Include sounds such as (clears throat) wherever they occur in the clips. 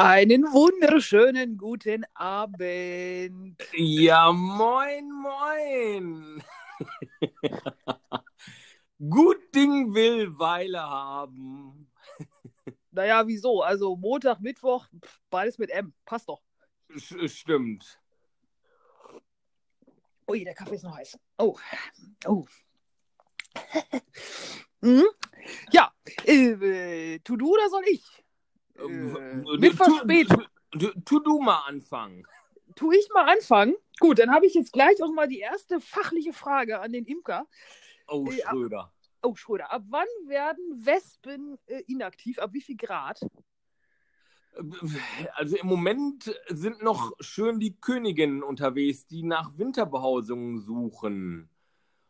Einen wunderschönen guten Abend. Ja, moin, moin. (laughs) Gut Ding will Weile haben. (laughs) Naja, wieso? Also Montag, Mittwoch, beides mit M. Passt doch. Sch- Stimmt. Ui, der Kaffee ist noch heiß. Oh. Oh. (laughs) hm? Ja, äh, tu du oder soll ich? Äh, Du- mit tu- Verspätung. Du, tu du mal anfangen. Tu ich mal anfangen? Gut, dann habe ich jetzt gleich auch mal die erste fachliche Frage an den Imker. Oh, Äh, ab- Schröder. Oh, Schröder, ab wann werden Wespen äh, inaktiv? Ab wie viel Grad? Also im Moment sind noch schön die Königinnen unterwegs, die nach Winterbehausungen suchen.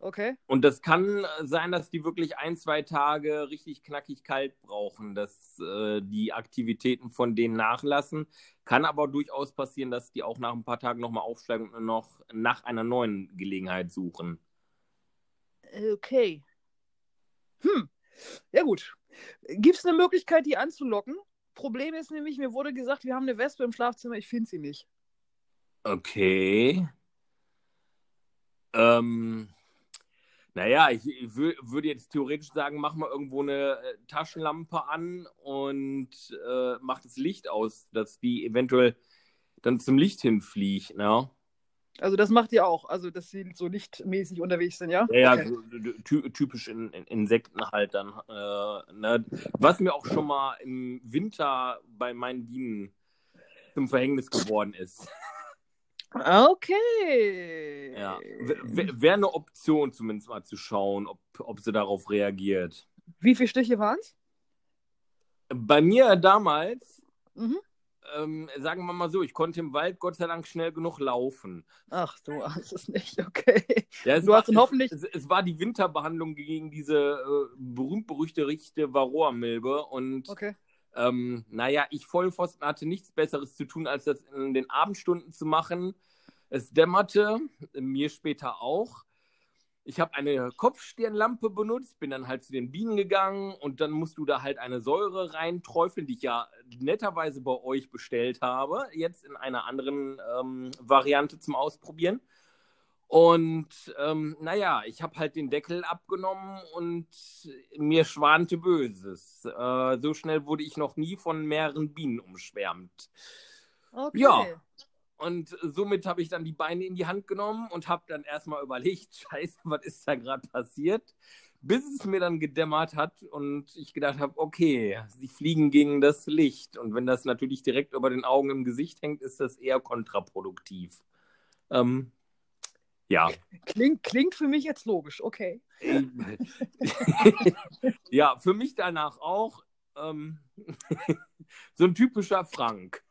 Okay. Und das kann sein, dass die wirklich ein, zwei Tage richtig knackig kalt brauchen, dass äh, die Aktivitäten von denen nachlassen. Kann aber durchaus passieren, dass die auch nach ein paar Tagen nochmal aufsteigen und noch nach einer neuen Gelegenheit suchen. Okay. Hm. Ja, gut. Gibt es eine Möglichkeit, die anzulocken? Problem ist nämlich, mir wurde gesagt, wir haben eine Wespe im Schlafzimmer, ich finde sie nicht. Okay. Ähm, naja, ich, ich wür- würde jetzt theoretisch sagen, mach mal irgendwo eine äh, Taschenlampe an und äh, mach das Licht aus, dass die eventuell dann zum Licht hinfliegt, ne? Also das macht ihr auch, also dass sie so lichtmäßig unterwegs sind, ja? Ja, ja, Okay. so, ty typisch in, in Insekten halt dann. Äh, ne? Was mir auch schon mal im Winter bei meinen Bienen zum Verhängnis geworden ist. (laughs) Okay. Ja. Wäre eine Option, zumindest mal zu schauen, ob, ob sie darauf reagiert. Wie viele Stiche waren es? Bei mir damals, Mhm. ähm, sagen wir mal so, ich konnte im Wald Gott sei Dank schnell genug laufen. Ach, du hast es nicht, okay. Ja, es Du war, hast ihn hoffentlich- Es, es war die Winterbehandlung gegen diese äh, berühmt-berüchtigte Varroa-Milbe und Okay. Ähm, naja, ich Vollpfosten hatte nichts Besseres zu tun, als das in den Abendstunden zu machen. Es dämmerte, mir später auch. Ich habe eine Kopfstirnlampe benutzt, bin dann halt zu den Bienen gegangen und dann musst du da halt eine Säure reinträufeln, die ich ja netterweise bei euch bestellt habe, jetzt in einer anderen ähm, Variante zum Ausprobieren. Und ähm, naja, ich habe halt den Deckel abgenommen und mir schwante Böses. Äh, so schnell wurde ich noch nie von mehreren Bienen umschwärmt. okay. Ja. Und somit habe ich dann die Beine in die Hand genommen und habe dann erstmal überlegt, (laughs) scheiße, was ist da gerade passiert? Bis es mir dann gedämmert hat und ich gedacht habe, okay, sie fliegen gegen das Licht. Und wenn das natürlich direkt über den Augen im Gesicht hängt, ist das eher kontraproduktiv. Ähm, ja. Klingt, klingt für mich jetzt logisch, okay. (laughs) ja, für mich danach auch ähm, (laughs) so ein typischer Frank.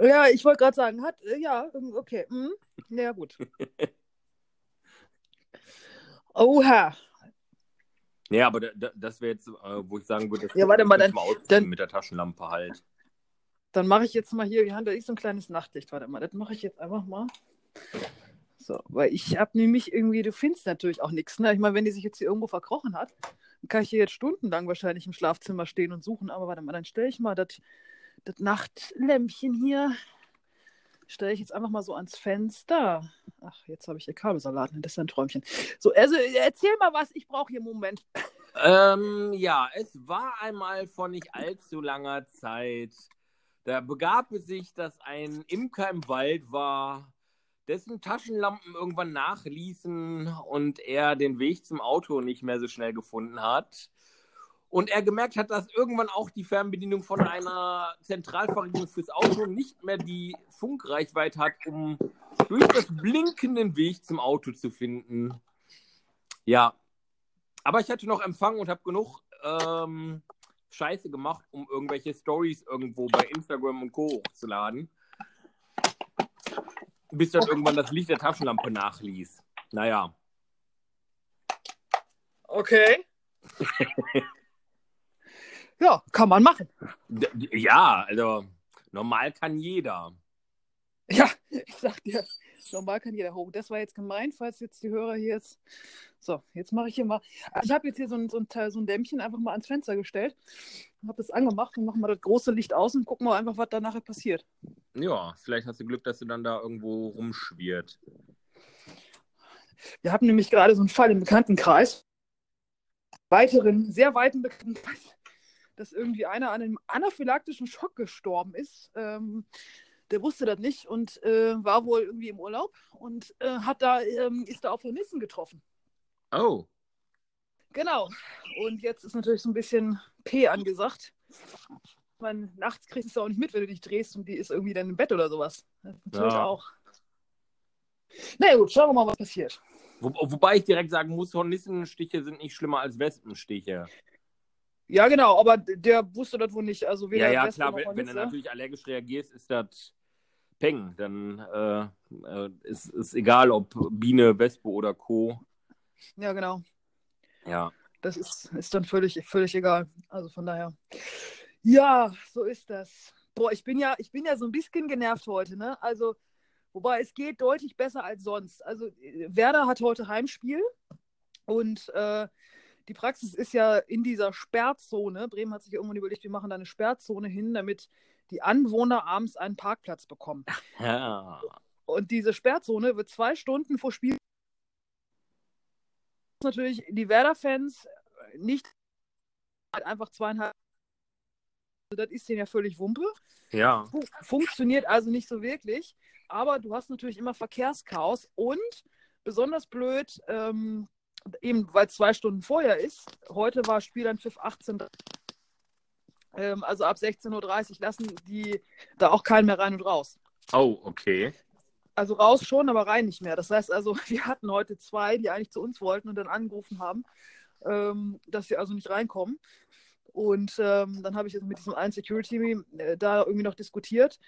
Ja, ich wollte gerade sagen, hat, äh, ja, ähm, okay. Mhm. Ja, gut. (laughs) Oha. Ja, aber da, da, das wäre jetzt, äh, wo ich sagen würde, das Ja, warte mal, dann- ausprobieren dann- mit der Taschenlampe halt. Dann mache ich jetzt mal hier, Hand, da ist so ein kleines Nachtlicht. Warte mal, das mache ich jetzt einfach mal. So, weil ich habe nämlich irgendwie, du findest natürlich auch nichts. Ne? Ich meine, wenn die sich jetzt hier irgendwo verkrochen hat, dann kann ich hier jetzt stundenlang wahrscheinlich im Schlafzimmer stehen und suchen. Aber warte mal, dann stelle ich mal das Nachtlämpchen hier, stelle ich jetzt einfach mal so ans Fenster. Ach, jetzt habe ich hier Kabelsalat, ne? das ist ein Träumchen. So, also erzähl mal was, ich brauche hier einen Moment. Ähm, ja, es war einmal vor nicht allzu langer Zeit. Da begab es sich, dass ein Imker im Wald war, dessen Taschenlampen irgendwann nachließen und er den Weg zum Auto nicht mehr so schnell gefunden hat. Und er gemerkt hat, dass irgendwann auch die Fernbedienung von einer Zentralverriegelung fürs Auto nicht mehr die Funkreichweite hat, um durch das Blinken den Weg zum Auto zu finden. Ja, aber ich hatte noch Empfang und habe genug ähm, Scheiße gemacht, um irgendwelche Stories irgendwo bei Instagram und Co. hochzuladen. Bis dann irgendwann das Licht der Taschenlampe nachließ. Naja. Okay. (laughs) ja, kann man machen. Ja, also normal kann jeder. Ja, ich sag dir, Normal kann jeder hoch. Das war jetzt gemeint, falls jetzt die Hörer hier jetzt. So, jetzt mache ich hier mal. Also ich habe jetzt hier so ein, so, ein, so ein Dämmchen einfach mal ans Fenster gestellt. Habe das angemacht und machen mal das große Licht aus und gucken mal einfach, was da nachher passiert. Ja, vielleicht hast du Glück, dass du dann da irgendwo rumschwirrt. Wir hatten nämlich gerade so einen Fall im Bekanntenkreis. Weiteren, sehr weiten Bekanntenkreis, dass irgendwie einer an einem anaphylaktischen Schock gestorben ist. Ähm, der wusste das nicht und äh, war wohl irgendwie im Urlaub und äh, hat da, ähm, ist da auf Hornissen getroffen. Oh. Genau. Und jetzt ist natürlich so ein bisschen P angesagt. Man, nachts kriegst du es auch nicht mit, wenn du dich drehst und die ist irgendwie dann im Bett oder sowas. Das ist natürlich Ja. auch. Na gut, schauen wir mal, was passiert. Wo, wobei ich direkt sagen muss, Hornissenstiche sind nicht schlimmer als Wespenstiche. Ja, genau, aber der wusste das wohl nicht. Also weder Ja, ja, Wespe klar, wenn, wenn du natürlich allergisch reagierst, ist das Peng. Dann äh, äh, ist, ist egal, ob Biene, Wespe oder Co. Ja, genau. Ja. Das ist, ist dann völlig, völlig egal. Also von daher. Ja, so ist das. Boah, ich bin ja, ich bin ja so ein bisschen genervt heute, ne? Also, wobei es geht deutlich besser als sonst. Also, Werder hat heute Heimspiel und äh, die Praxis ist ja in dieser Sperrzone. Bremen hat sich irgendwann überlegt, wir machen da eine Sperrzone hin, damit die Anwohner abends einen Parkplatz bekommen. (laughs) ja. Und diese Sperrzone wird zwei Stunden vor Spiel. Natürlich die Werder-Fans nicht halt einfach zweieinhalb. Also Das ist denen ja völlig Wumpe. Ja. Fu funktioniert also nicht so wirklich. Aber du hast natürlich immer Verkehrschaos und besonders blöd, ähm, eben weil es zwei Stunden vorher ist. Heute war Spielanpfiff 18. Ähm, also ab 16.30 Uhr lassen die da auch keinen mehr rein und raus. Oh, okay. Also raus schon, aber rein nicht mehr. Das heißt also, (laughs) wir hatten heute zwei, die eigentlich zu uns wollten und dann angerufen haben, ähm, dass sie also nicht reinkommen. Und ähm, dann habe ich jetzt mit diesem einen Security äh, da irgendwie noch diskutiert.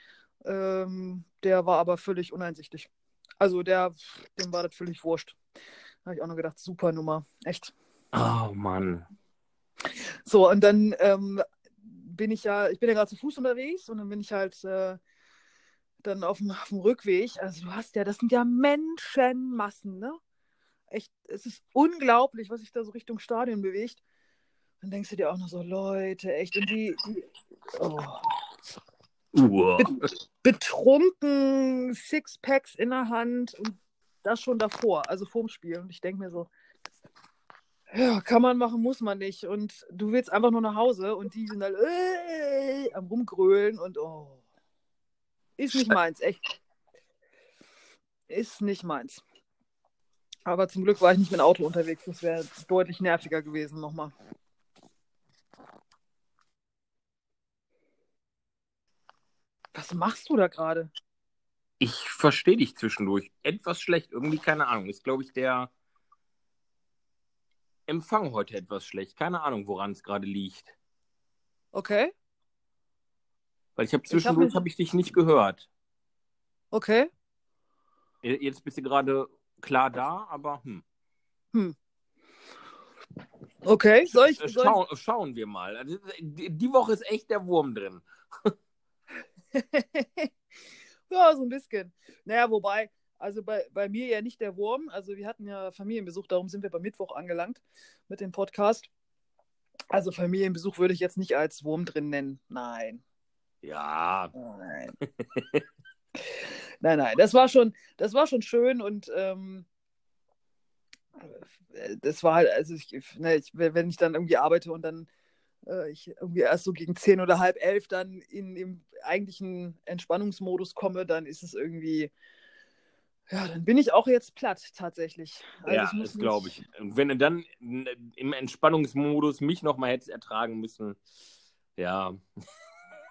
Ähm, der war aber völlig uneinsichtig. Also der, dem war das völlig wurscht. Da habe ich auch noch gedacht, super Nummer. Echt. Oh, Mann. So, und dann ähm, bin ich ja, ich bin ja gerade zu Fuß unterwegs und dann bin ich halt äh, dann auf dem, auf dem Rückweg. Also du hast ja, das sind ja Menschenmassen, ne? Echt, es ist unglaublich, was sich da so Richtung Stadion bewegt. Dann denkst du dir auch noch so, Leute, echt, und die, die oh, Uah. betrunken, Sixpacks in der Hand und das schon davor, also vorm Spiel. Und ich denke mir so, ja, kann man machen, muss man nicht. Und du willst einfach nur nach Hause und die sind halt äh, am rumgrölen und oh. Ist nicht meins, echt. Ist nicht meins. Aber zum Glück war ich nicht mit dem Auto unterwegs. Das wäre deutlich nerviger gewesen nochmal. Was machst du da gerade? Ich verstehe dich zwischendurch. Etwas schlecht. Irgendwie, keine Ahnung. Ist, glaube ich, der Empfang heute etwas schlecht. Keine Ahnung, woran es gerade liegt. Okay, Weil ich habe Ich hab zwischendurch habe ich dich nicht gehört. okay. Jetzt bist du gerade klar da, aber hm. Okay, soll ich, Äh, soll Schau, schauen wir mal. Also, die die Woche ist echt der Wurm drin. (laughs) ja, so ein bisschen. Naja, wobei, also bei, bei mir ja nicht der Wurm. Also wir hatten ja Familienbesuch, darum sind wir bei Mittwoch angelangt mit dem Podcast. Also Familienbesuch würde ich jetzt nicht als Wurm drin nennen. Nein. Ja, Nein. (laughs) nein, nein. Das war schon, das war schon schön und ähm, das war halt, also ich, ne, ich, wenn ich dann irgendwie arbeite und dann äh, ich irgendwie erst so gegen zehn oder halb elf dann in dem eigentlichen Entspannungsmodus komme, dann ist es irgendwie, ja, dann bin ich auch jetzt platt tatsächlich. Also ja das glaube ich. Und wenn du dann im Entspannungsmodus mich nochmal hättest ertragen müssen, ja,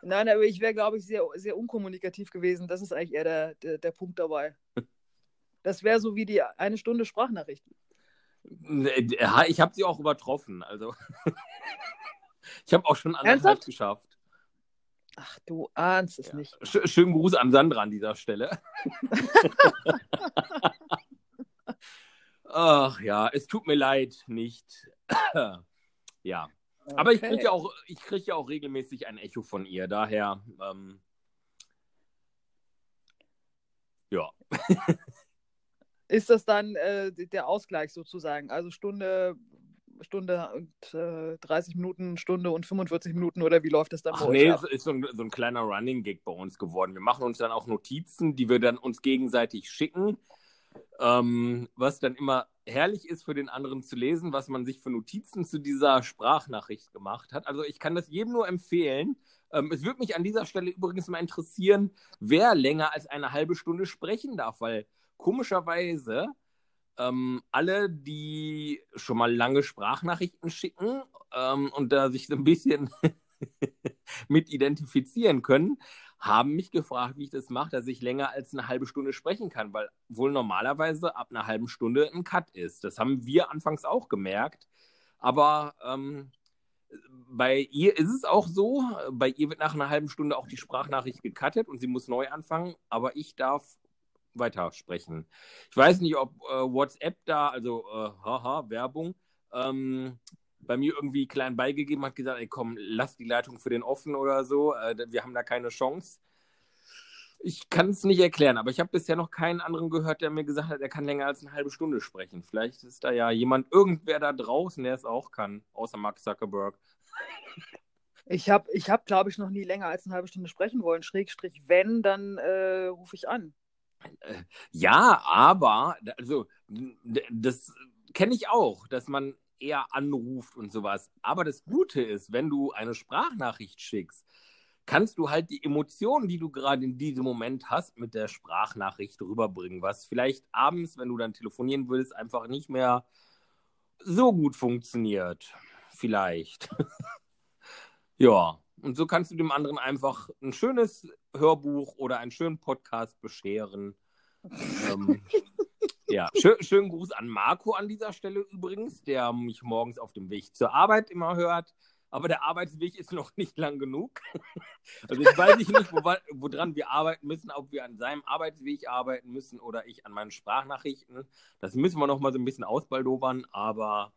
Nein, aber ich wäre, glaube ich, sehr, sehr unkommunikativ gewesen. Das ist eigentlich eher der, der, der Punkt dabei. (laughs) Das wäre so wie die eine Stunde Sprachnachricht. Ja, ich habe sie auch übertroffen. Also (laughs) ich habe auch schon anderthalb Ernsthaft? geschafft. Ach, du ahnst es Ja. nicht. Sch schönen Gruß an Sandra an dieser Stelle. (laughs) Ach ja, es tut mir leid, nicht. ja, aber ich kriege Okay. ja auch, ich kriege ja auch regelmäßig ein Echo von ihr. Daher, ähm, Ja. Ist das dann äh, der Ausgleich sozusagen? Also Stunde, Stunde und äh, 30 Minuten, Stunde und 45 Minuten oder wie läuft das dann Ach nee, ab? ist so ein, so ein kleiner Running Gig bei uns geworden. Wir machen uns dann auch Notizen, die wir dann uns gegenseitig schicken. Ähm, was dann immer herrlich ist für den anderen zu lesen, was man sich für Notizen zu dieser Sprachnachricht gemacht hat. Also ich kann das jedem nur empfehlen. Ähm, es würde mich an dieser Stelle übrigens mal interessieren, wer länger als eine halbe Stunde sprechen darf, weil komischerweise ähm, alle, die schon mal lange Sprachnachrichten schicken ähm, und da sich so ein bisschen (laughs) mit identifizieren können, haben mich gefragt, wie ich das mache, dass ich länger als eine halbe Stunde sprechen kann, weil wohl normalerweise ab einer halben Stunde ein Cut ist. Das haben wir anfangs auch gemerkt. Aber ähm, bei ihr ist es auch so, bei ihr wird nach einer halben Stunde auch die Sprachnachricht gecuttet und sie muss neu anfangen, aber ich darf weitersprechen. Ich weiß nicht, ob äh, WhatsApp da, also äh, haha, Werbung, ähm, bei mir irgendwie klein beigegeben hat, gesagt, ey komm, lass die Leitung für den offen oder so, äh, wir haben da keine Chance. Ich kann es nicht erklären, aber ich habe bisher noch keinen anderen gehört, der mir gesagt hat, er kann länger als eine halbe Stunde sprechen. Vielleicht ist da ja jemand, irgendwer da draußen, der es auch kann, außer Mark Zuckerberg. Ich habe, ich hab, glaube ich, noch nie länger als eine halbe Stunde sprechen wollen. Schrägstrich, wenn, dann äh, rufe ich an. Ja, aber, also, das kenne ich auch, dass man eher anruft und sowas. Aber das Gute ist, wenn du eine Sprachnachricht schickst, kannst du halt die Emotionen, die du gerade in diesem Moment hast, mit der Sprachnachricht rüberbringen, was vielleicht abends, wenn du dann telefonieren würdest, einfach nicht mehr so gut funktioniert. Vielleicht. (laughs) ja, und so kannst du dem anderen einfach ein schönes Hörbuch oder einen schönen Podcast bescheren. (laughs) ähm, ja, schön, schönen Gruß an Marco an dieser Stelle übrigens, der mich morgens auf dem Weg zur Arbeit immer hört. Aber der Arbeitsweg ist noch nicht lang genug. (laughs) Also ich weiß nicht, wo, woran wir arbeiten müssen, ob wir an seinem Arbeitsweg arbeiten müssen oder ich an meinen Sprachnachrichten. Das müssen wir noch mal so ein bisschen ausbaldobern, aber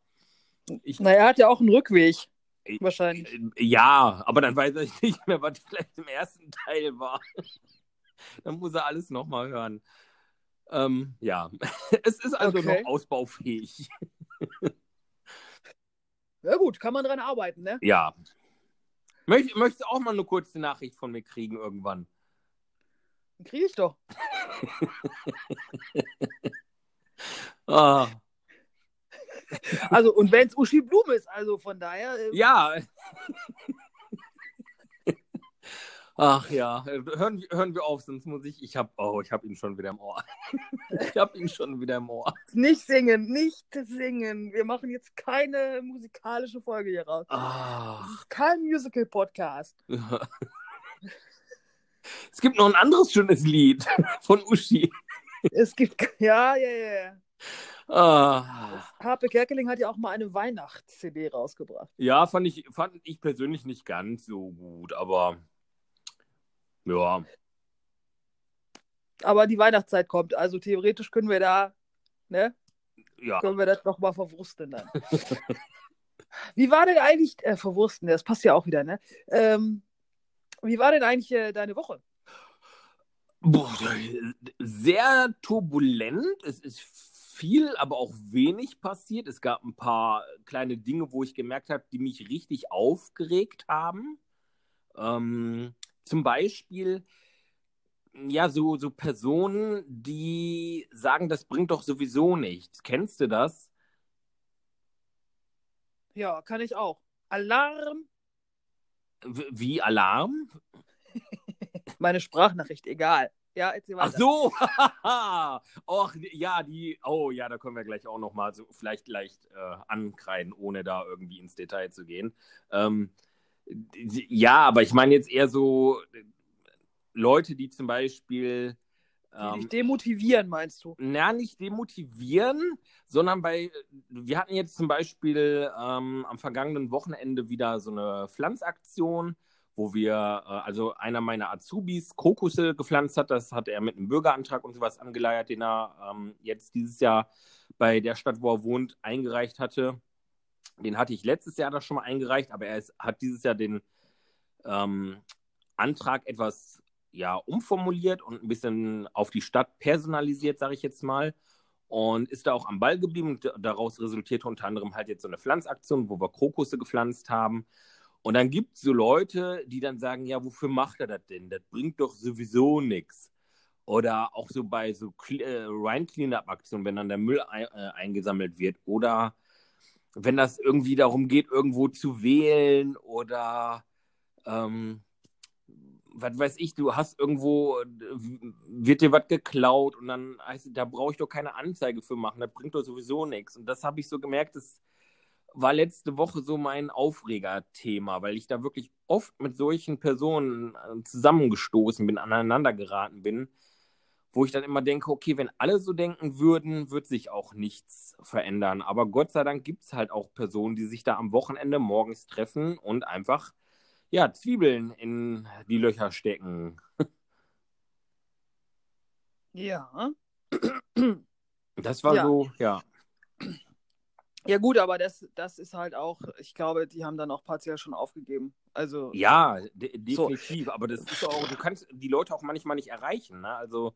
ich, Naja, er hat ja auch einen Rückweg. Wahrscheinlich. ja, aber dann weiß ich nicht mehr, was vielleicht im ersten Teil war. (laughs) Dann muss er alles noch mal hören. Ähm, ja, (laughs) es ist also Okay. noch ausbaufähig. (laughs) Ja gut, kann man dran arbeiten, ne? Ja. Möcht, möchtest du auch mal eine kurze Nachricht von mir kriegen irgendwann? Kriege ich doch. Ah, Also, und wenn es Uschi Blum ist, also von daher. Äh, ja. Ach ja, hören, hören wir auf, sonst muss ich. Ich hab, oh, ich hab ihn schon wieder im Ohr. (laughs) Ich hab ihn schon wieder im Ohr. Nicht singen, nicht singen. Wir machen jetzt keine musikalische Folge hier raus. Ist kein Musical-Podcast. (laughs) Es gibt noch ein anderes schönes Lied (laughs) von Uschi. Es gibt. Ja, ja, ja. Ah. Harpe Kerkeling hat ja auch mal eine Weihnachts-CD rausgebracht. Ja, fand ich, fand ich persönlich nicht ganz so gut, aber ja. Aber die Weihnachtszeit kommt, also theoretisch können wir da, ne, Ja. können wir das nochmal verwursten dann. (laughs) wie war denn eigentlich, äh, verwursten, das passt ja auch wieder, ne? Ähm, wie war denn eigentlich äh, deine Woche? Boah, sehr turbulent. Es ist viel, aber auch wenig passiert. Es gab ein paar kleine Dinge, wo ich gemerkt habe, die mich richtig aufgeregt haben. Ähm, zum Beispiel, ja, so, so Personen, die sagen, das bringt doch sowieso nichts. Kennst du das? Ja, kann ich auch. Alarm, W- Wie Alarm? (laughs) meine Sprachnachricht, egal. Ja, erzähl Ach weiter. so, (laughs) Och, ja, die, oh ja, da können wir gleich auch noch mal so vielleicht leicht äh, ankreiden, ohne da irgendwie ins Detail zu gehen. Ähm, ja, aber ich meine jetzt eher so äh, Leute, die zum Beispiel Die ähm, dich demotivieren, meinst du? na, nicht demotivieren, sondern bei, wir hatten jetzt zum Beispiel ähm, am vergangenen Wochenende wieder so eine Pflanzaktion, wo wir, äh, also einer meiner Azubis Krokusse gepflanzt hat, das hat er mit einem Bürgerantrag und sowas angeleiert, den er ähm, jetzt dieses Jahr bei der Stadt, wo er wohnt, eingereicht hatte. Den hatte ich letztes Jahr da schon mal eingereicht, aber er ist, hat dieses Jahr den ähm, Antrag etwas ja umformuliert und ein bisschen auf die Stadt personalisiert, sage ich jetzt mal. Und ist da auch am Ball geblieben. Daraus resultierte unter anderem halt jetzt so eine Pflanzaktion, wo wir Krokusse gepflanzt haben. Und dann gibt es so Leute, die dann sagen, ja, wofür macht er das denn? Das bringt doch sowieso nichts. Oder auch so bei so äh, Rhine Cleanup-Aktionen, wenn dann der Müll ein, äh, eingesammelt wird. Oder wenn das irgendwie darum geht, irgendwo zu wählen oder ähm, was weiß ich, du hast irgendwo, wird dir was geklaut und dann heißt da brauche ich doch keine Anzeige für machen, das bringt doch sowieso nichts. Und das habe ich so gemerkt, das war letzte Woche so mein Aufregerthema, weil ich da wirklich oft mit solchen Personen äh, zusammengestoßen bin, aneinander geraten bin, wo ich dann immer denke, okay, wenn alle so denken würden, wird sich auch nichts verändern. Aber Gott sei Dank gibt es halt auch Personen, die sich da am Wochenende morgens treffen und einfach ja, Zwiebeln in die Löcher stecken. Ja. Das war Ja. so, ja. Ja, gut, aber das, das ist halt auch, ich glaube, die haben dann auch partiell schon aufgegeben. Also, Ja, de definitiv. Aber das ist auch, du kannst die Leute auch manchmal nicht erreichen. Ne? Also,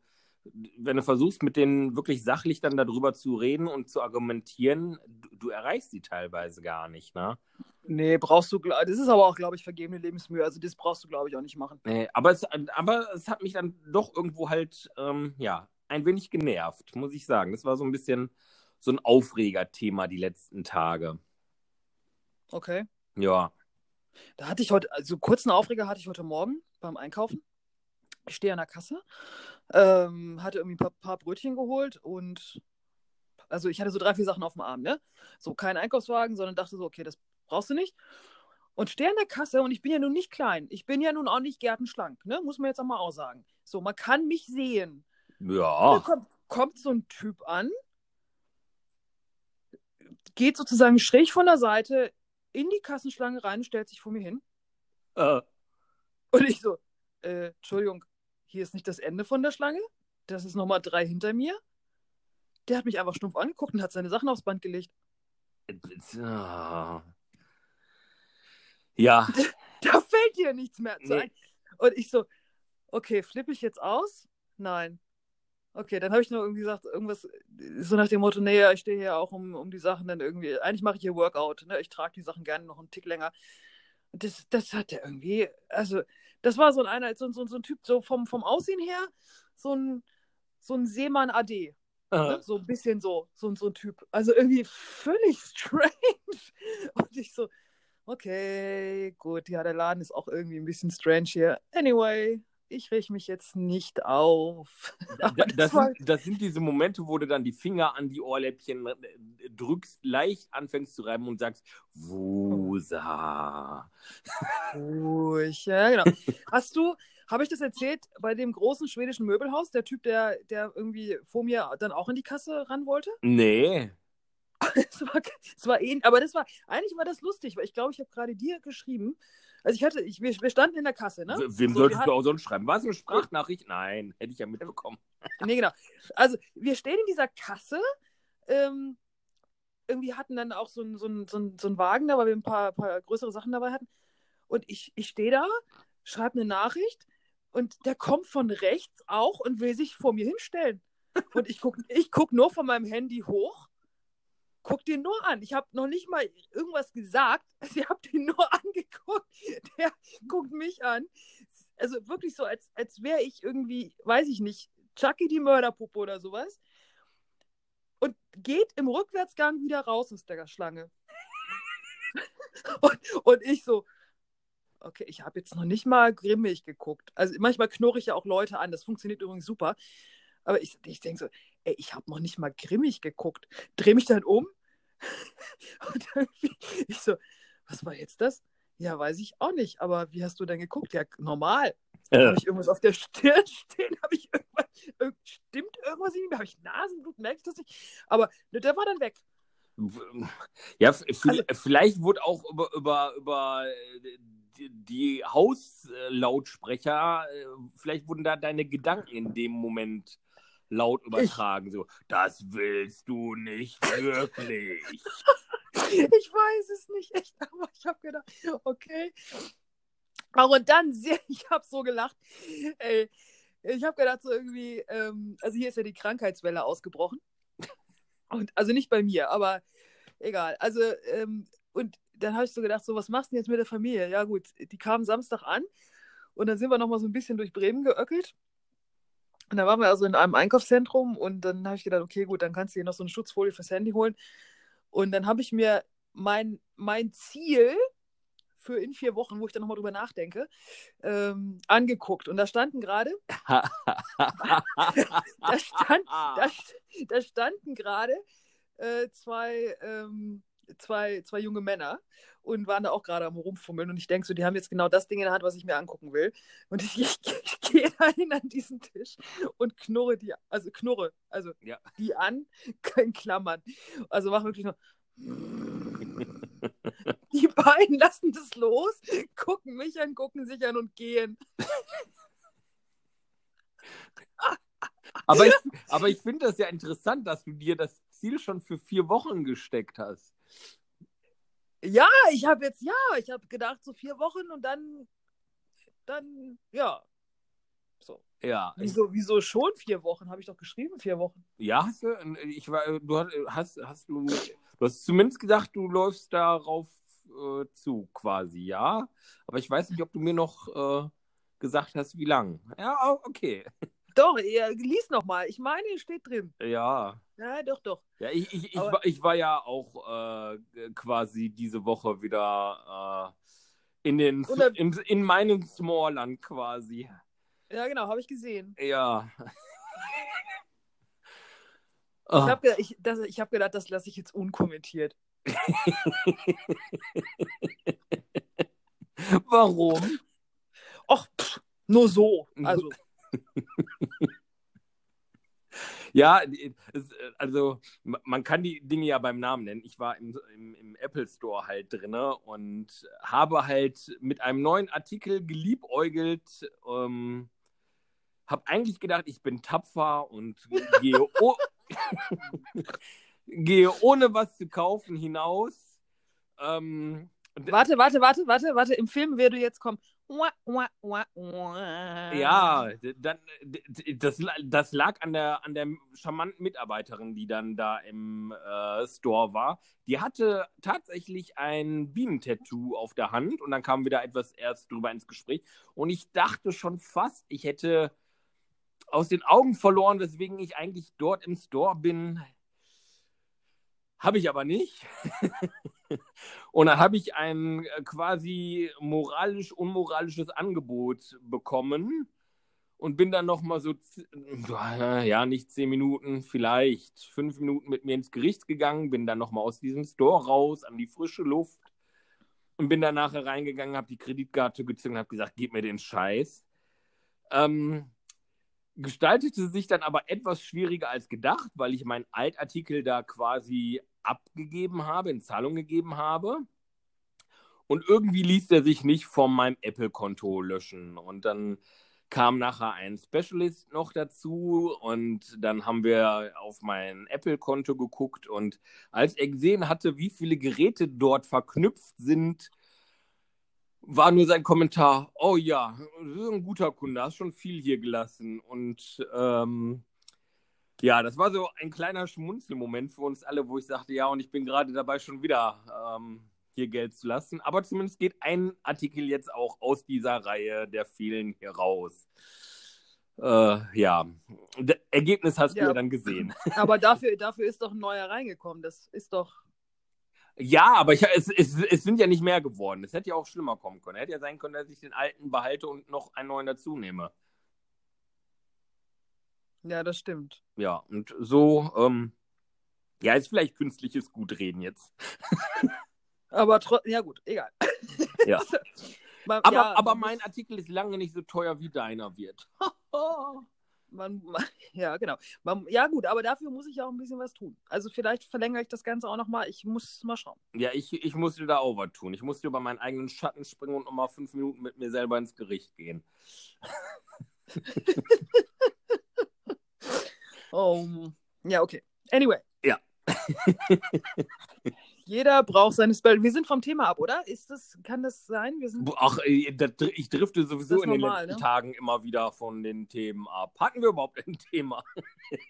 wenn du versuchst, mit denen wirklich sachlich dann darüber zu reden und zu argumentieren, du, du erreichst sie teilweise gar nicht. Ne? nee, brauchst du, das ist aber auch, glaube ich, vergebene Lebensmühe. Also, das brauchst du, glaube ich, auch nicht machen. Nee, aber, es, aber es hat mich dann doch irgendwo halt, ähm, ja, ein wenig genervt, muss ich sagen. Das war so ein bisschen so ein Aufregerthema die letzten Tage. Okay. Ja. Da hatte ich heute, also kurzen Aufreger hatte ich heute Morgen beim Einkaufen. Ich stehe an der Kasse, ähm, hatte irgendwie ein paar, paar Brötchen geholt und also ich hatte so drei, vier Sachen auf dem Arm, ne? So kein Einkaufswagen, sondern dachte so, okay, das brauchst du nicht. Und stehe an der Kasse und ich bin ja nun nicht klein. Ich bin ja nun auch nicht gärtenschlank, ne? Muss man jetzt auch mal aussagen. So, man kann mich sehen. Da Ja. kommt, kommt so ein Typ an, geht sozusagen schräg von der Seite in die Kassenschlange rein und stellt sich vor mir hin. Äh, Und ich so, äh, Entschuldigung, hier ist nicht das Ende von der Schlange. Das ist Nummer drei hinter mir. Der hat mich einfach stumpf angeguckt und hat seine Sachen aufs Band gelegt. äh, ja. (laughs) Da fällt dir nichts mehr zu Nee. ein. Und ich so, okay, flippe ich jetzt aus? Nein. Okay, dann habe ich nur irgendwie gesagt, irgendwas so nach dem Motto, nee, ja, ich stehe hier auch um, um die Sachen dann irgendwie, eigentlich mache ich hier Workout, ne? Ich trage die Sachen gerne noch einen Tick länger. Das, das hat der irgendwie, also, das war so ein einer, so, so, so ein Typ, so vom, vom Aussehen her, so ein, so ein Seemann AD. Ne? So ein bisschen so, so, so ein Typ. Also irgendwie völlig (laughs) strange. Und ich so, okay, gut, ja, der Laden ist auch irgendwie ein bisschen strange hier. Anyway, ich reg mich jetzt nicht auf. (laughs) Das, das war, sind, das sind diese Momente, wo du dann die Finger an die Ohrläppchen äh, drückst, leicht anfängst zu reiben und sagst, Wusa. ruhig. Ja, genau. Hast du, habe ich das erzählt, bei dem großen schwedischen Möbelhaus, der Typ, der, der irgendwie vor mir dann auch in die Kasse ran wollte? Nee. (laughs) Es war, es war ähnlich, aber das war, eigentlich war das lustig, weil ich glaube, ich habe gerade dir geschrieben. Also ich hatte, ich, wir, wir standen in der Kasse, ne? Wem So, solltest du auch sonst schreiben? War es eine Sprachnachricht? Nein, hätte ich ja mitbekommen. (laughs) Nee, genau. Also, wir stehen in dieser Kasse. Ähm, irgendwie hatten dann auch so einen so ein, so ein, so ein Wagen da, weil wir ein paar, paar größere Sachen dabei hatten. Und ich, ich stehe da, schreibe eine Nachricht und der kommt von rechts auch und will sich vor mir hinstellen. (laughs) Und ich gucke ich guck nur von meinem Handy hoch, guck den nur an. Ich habe noch nicht mal irgendwas gesagt. (laughs) Ich habe den nur (laughs) angeguckt. Der guckt mich an. Also wirklich so, als, als wäre ich irgendwie, weiß ich nicht, Chucky die Mörderpuppe oder sowas. Und geht im Rückwärtsgang wieder raus aus der Schlange. und, und ich so, okay, ich habe jetzt noch nicht mal grimmig geguckt. Also manchmal knurre ich ja auch Leute an, das funktioniert übrigens super. Aber ich, ich denke so, ey, ich habe noch nicht mal grimmig geguckt. Dreh mich dann um. Und irgendwie, ich so, was war jetzt das? Ja, weiß ich auch nicht. Aber wie hast du denn geguckt? Ja, normal. Habe ich irgendwas auf der Stirn stehen? Habe ich irgendwas, irg- stimmt irgendwas in mir? Habe ich Nasenblut? Merke ich das nicht? Aber ne, der war dann weg. Ja, Also- vielleicht wurde auch über, über, über äh, die, die Hauslautsprecher, äh, vielleicht wurden da deine Gedanken in dem Moment laut übertragen. So, das willst du nicht (laughs) wirklich. Ich weiß es nicht echt, (laughs) aber ich habe gedacht, okay. und dann, (laughs) ich habe so gelacht. Ey, ich habe gedacht, so irgendwie, ähm, also hier ist ja die Krankheitswelle ausgebrochen. Und, also nicht bei mir, aber egal. Also, ähm, und dann habe ich so gedacht, so, was machst du denn jetzt mit der Familie? Ja, gut, die kamen Samstag an und dann sind wir nochmal so ein bisschen durch Bremen geöckelt. Und da waren wir also in einem Einkaufszentrum und dann habe ich gedacht, okay, gut, dann kannst du hier noch so eine Schutzfolie fürs Handy holen. Und dann habe ich mir mein, mein Ziel für in vier Wochen, wo ich dann nochmal drüber nachdenke, ähm, angeguckt. Und da standen gerade, (laughs) da, stand, da, da standen gerade äh, zwei, ähm, zwei, zwei junge Männer und waren da auch gerade am Rumfummeln. Und ich denke so, die haben jetzt genau das Ding in der Hand, was ich mir angucken will. Und (laughs) ich, ich, (laughs) da hin an diesen Tisch und knurre die, also knurre, also Ja. die an, (laughs) in Klammern. Also mach wirklich nur. (laughs) Die beiden lassen das los, gucken mich an, gucken sich an und gehen. Aber ich, aber ich finde das ja interessant, dass du dir das Ziel schon für vier Wochen gesteckt hast. Ja, ich habe jetzt, ja, ich habe gedacht, so vier Wochen und dann, dann, ja. So. Ja. Wieso, wieso schon vier Wochen? Habe ich doch geschrieben, vier Wochen. Ja, hast du? Ich war, du hast, hast du, du hast zumindest gesagt, du läufst darauf äh, zu, quasi, ja. Aber ich weiß nicht, ob du mir noch äh, gesagt hast, wie lang. Ja, okay. (laughs) Doch, ihr, lies nochmal. Ich meine, steht drin. Ja. Ja, doch, doch. Ja, ich, ich, ich, war, ich war ja auch äh, quasi diese Woche wieder äh, in, den, in, in meinem Smallland quasi. Ja, genau, habe ich gesehen. Ja. (laughs) Ich Ah, habe ich, das- ich hab gedacht, das lasse ich jetzt unkommentiert. (laughs) warum? Och, pff, nur so. Also, (laughs) Ja, es, also man kann die Dinge ja beim Namen nennen. Ich war im, im, im Apple Store halt drinne und habe halt mit einem neuen Artikel geliebäugelt. Ähm, habe eigentlich gedacht, ich bin tapfer und gehe, (laughs) gehe ohne was zu kaufen hinaus. Ähm, warte, warte, warte, warte, warte. Im Film würde jetzt kommen. Wah, wah, wah, wah. Ja, dann, das, das lag an der, an der charmanten Mitarbeiterin, die dann da im äh, Store war. Die hatte tatsächlich ein Bienentattoo auf der Hand und dann kam wieder etwas erst drüber ins Gespräch. Und ich dachte schon fast, ich hätte aus den Augen verloren, weswegen ich eigentlich dort im Store bin. Habe ich aber nicht. (laughs) Und dann habe ich ein äh, quasi moralisch-unmoralisches Angebot bekommen und bin dann nochmal so, äh, ja, nicht zehn Minuten, vielleicht fünf Minuten mit mir ins Gericht gegangen, bin dann nochmal aus diesem Store raus an die frische Luft und bin dann nachher reingegangen, habe die Kreditkarte gezogen habe gesagt, gib mir den Scheiß. Ähm, gestaltete sich dann aber etwas schwieriger als gedacht, weil ich meinen Altartikel da quasi abgegeben habe, in Zahlung gegeben habe. Und irgendwie ließ der sich nicht von meinem Apple-Konto löschen. Und dann kam nachher ein Specialist noch dazu und dann haben wir auf mein Apple-Konto geguckt und als er gesehen hatte, wie viele Geräte dort verknüpft sind, war nur sein Kommentar, oh ja, du bist ein guter Kunde, hast schon viel hier gelassen. Und ähm, ja, das war so ein kleiner Schmunzelmoment für uns alle, wo ich sagte, ja, und ich bin gerade dabei, schon wieder ähm, hier Geld zu lassen. Aber zumindest geht ein Artikel jetzt auch aus dieser Reihe der vielen hier raus. Äh, ja, D Ergebnis hast du Ja. ja dann gesehen. Aber dafür, dafür ist doch ein neuer reingekommen. Das ist doch. Ja, aber ich, es, es, es sind ja nicht mehr geworden. Es hätte ja auch schlimmer kommen können. Hätte ja sein können, dass ich den alten behalte und noch einen neuen dazu nehme. Ja, das stimmt. Ja, und so, ähm, ja, ist vielleicht künstliches Gutreden jetzt. (laughs) Aber trotzdem, ja gut, egal. Ja. (laughs) Man, Aber, ja, aber mein Artikel ist lange nicht so teuer wie deiner wird. (laughs) Man, (laughs) ja, genau. Man, ja, gut, aber dafür muss ich auch ein bisschen was tun. Also vielleicht verlängere ich das Ganze auch nochmal. Ich muss mal schauen. Ja, ich, ich musste da auch was tun. Ich musste über meinen eigenen Schatten springen und nochmal fünf Minuten mit mir selber ins Gericht gehen. Oh, (laughs) ja, okay. Anyway. Ja. (laughs) Jeder braucht seine Spell. Wir sind vom Thema ab, oder? Ist das, kann das sein? Wir sind Ach, ich drifte sowieso in den normal, letzten ne? Tagen immer wieder von den Themen ab. Hatten wir überhaupt ein (laughs) Thema?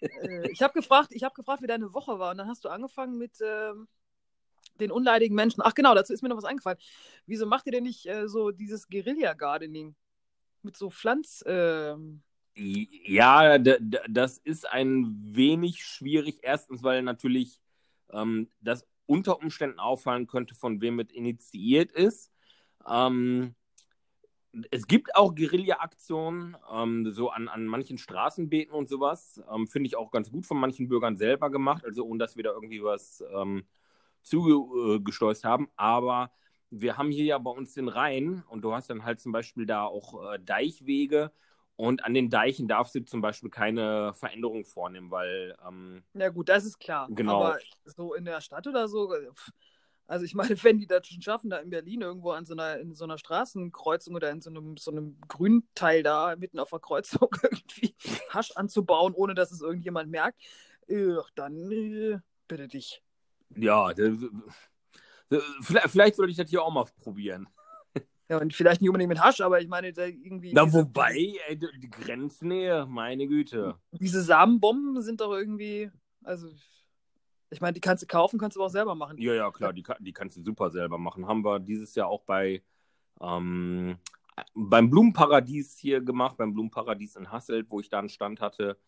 Äh, ich habe gefragt, ich habe gefragt, wie deine Woche war. Und dann hast du angefangen mit ähm, den unleidigen Menschen. Ach genau, dazu ist mir noch was eingefallen. Wieso macht ihr denn nicht äh, so dieses Guerilla-Gardening mit so Pflanz? ähm, Ja, das ist ein wenig schwierig. Erstens, weil natürlich ähm, das unter Umständen auffallen könnte, von wem es initiiert ist. Ähm, es gibt auch Guerilla-Aktionen, ähm, so an, an manchen Straßenbeeten und sowas. Ähm, Finde ich auch ganz gut von manchen Bürgern selber gemacht, also ohne dass wir da irgendwie was ähm, zugesteuert haben. Aber wir haben hier ja bei uns den Rhein und du hast dann halt zum Beispiel da auch äh, Deichwege und an den Deichen darfst du zum Beispiel keine Veränderung vornehmen, weil ähm, Ja gut, das ist klar. Genau. Aber so in der Stadt oder so, äh, also ich meine, (laughs) wenn die das schon schaffen, da in Berlin irgendwo an so einer, in so einer Straßenkreuzung oder in so einem, so einem Grünteil da mitten auf der Kreuzung (laughs) irgendwie Hasch anzubauen, ohne dass es irgendjemand merkt, äh, dann äh, bitte dich. ja, vielleicht, vielleicht sollte ich das hier auch mal probieren. Ja, und vielleicht nicht unbedingt mit Hasch, aber ich meine, da irgendwie. Na, diese, wobei, ey, die Grenznähe, meine Güte. Diese Samenbomben sind doch irgendwie, also ich meine, die kannst du kaufen, kannst du aber auch selber machen. Ja, ja, klar, die, die kannst du super selber machen. Haben wir dieses Jahr auch bei ähm, beim Blumenparadies hier gemacht, beim Blumenparadies in Hasselt, wo ich da einen Stand hatte.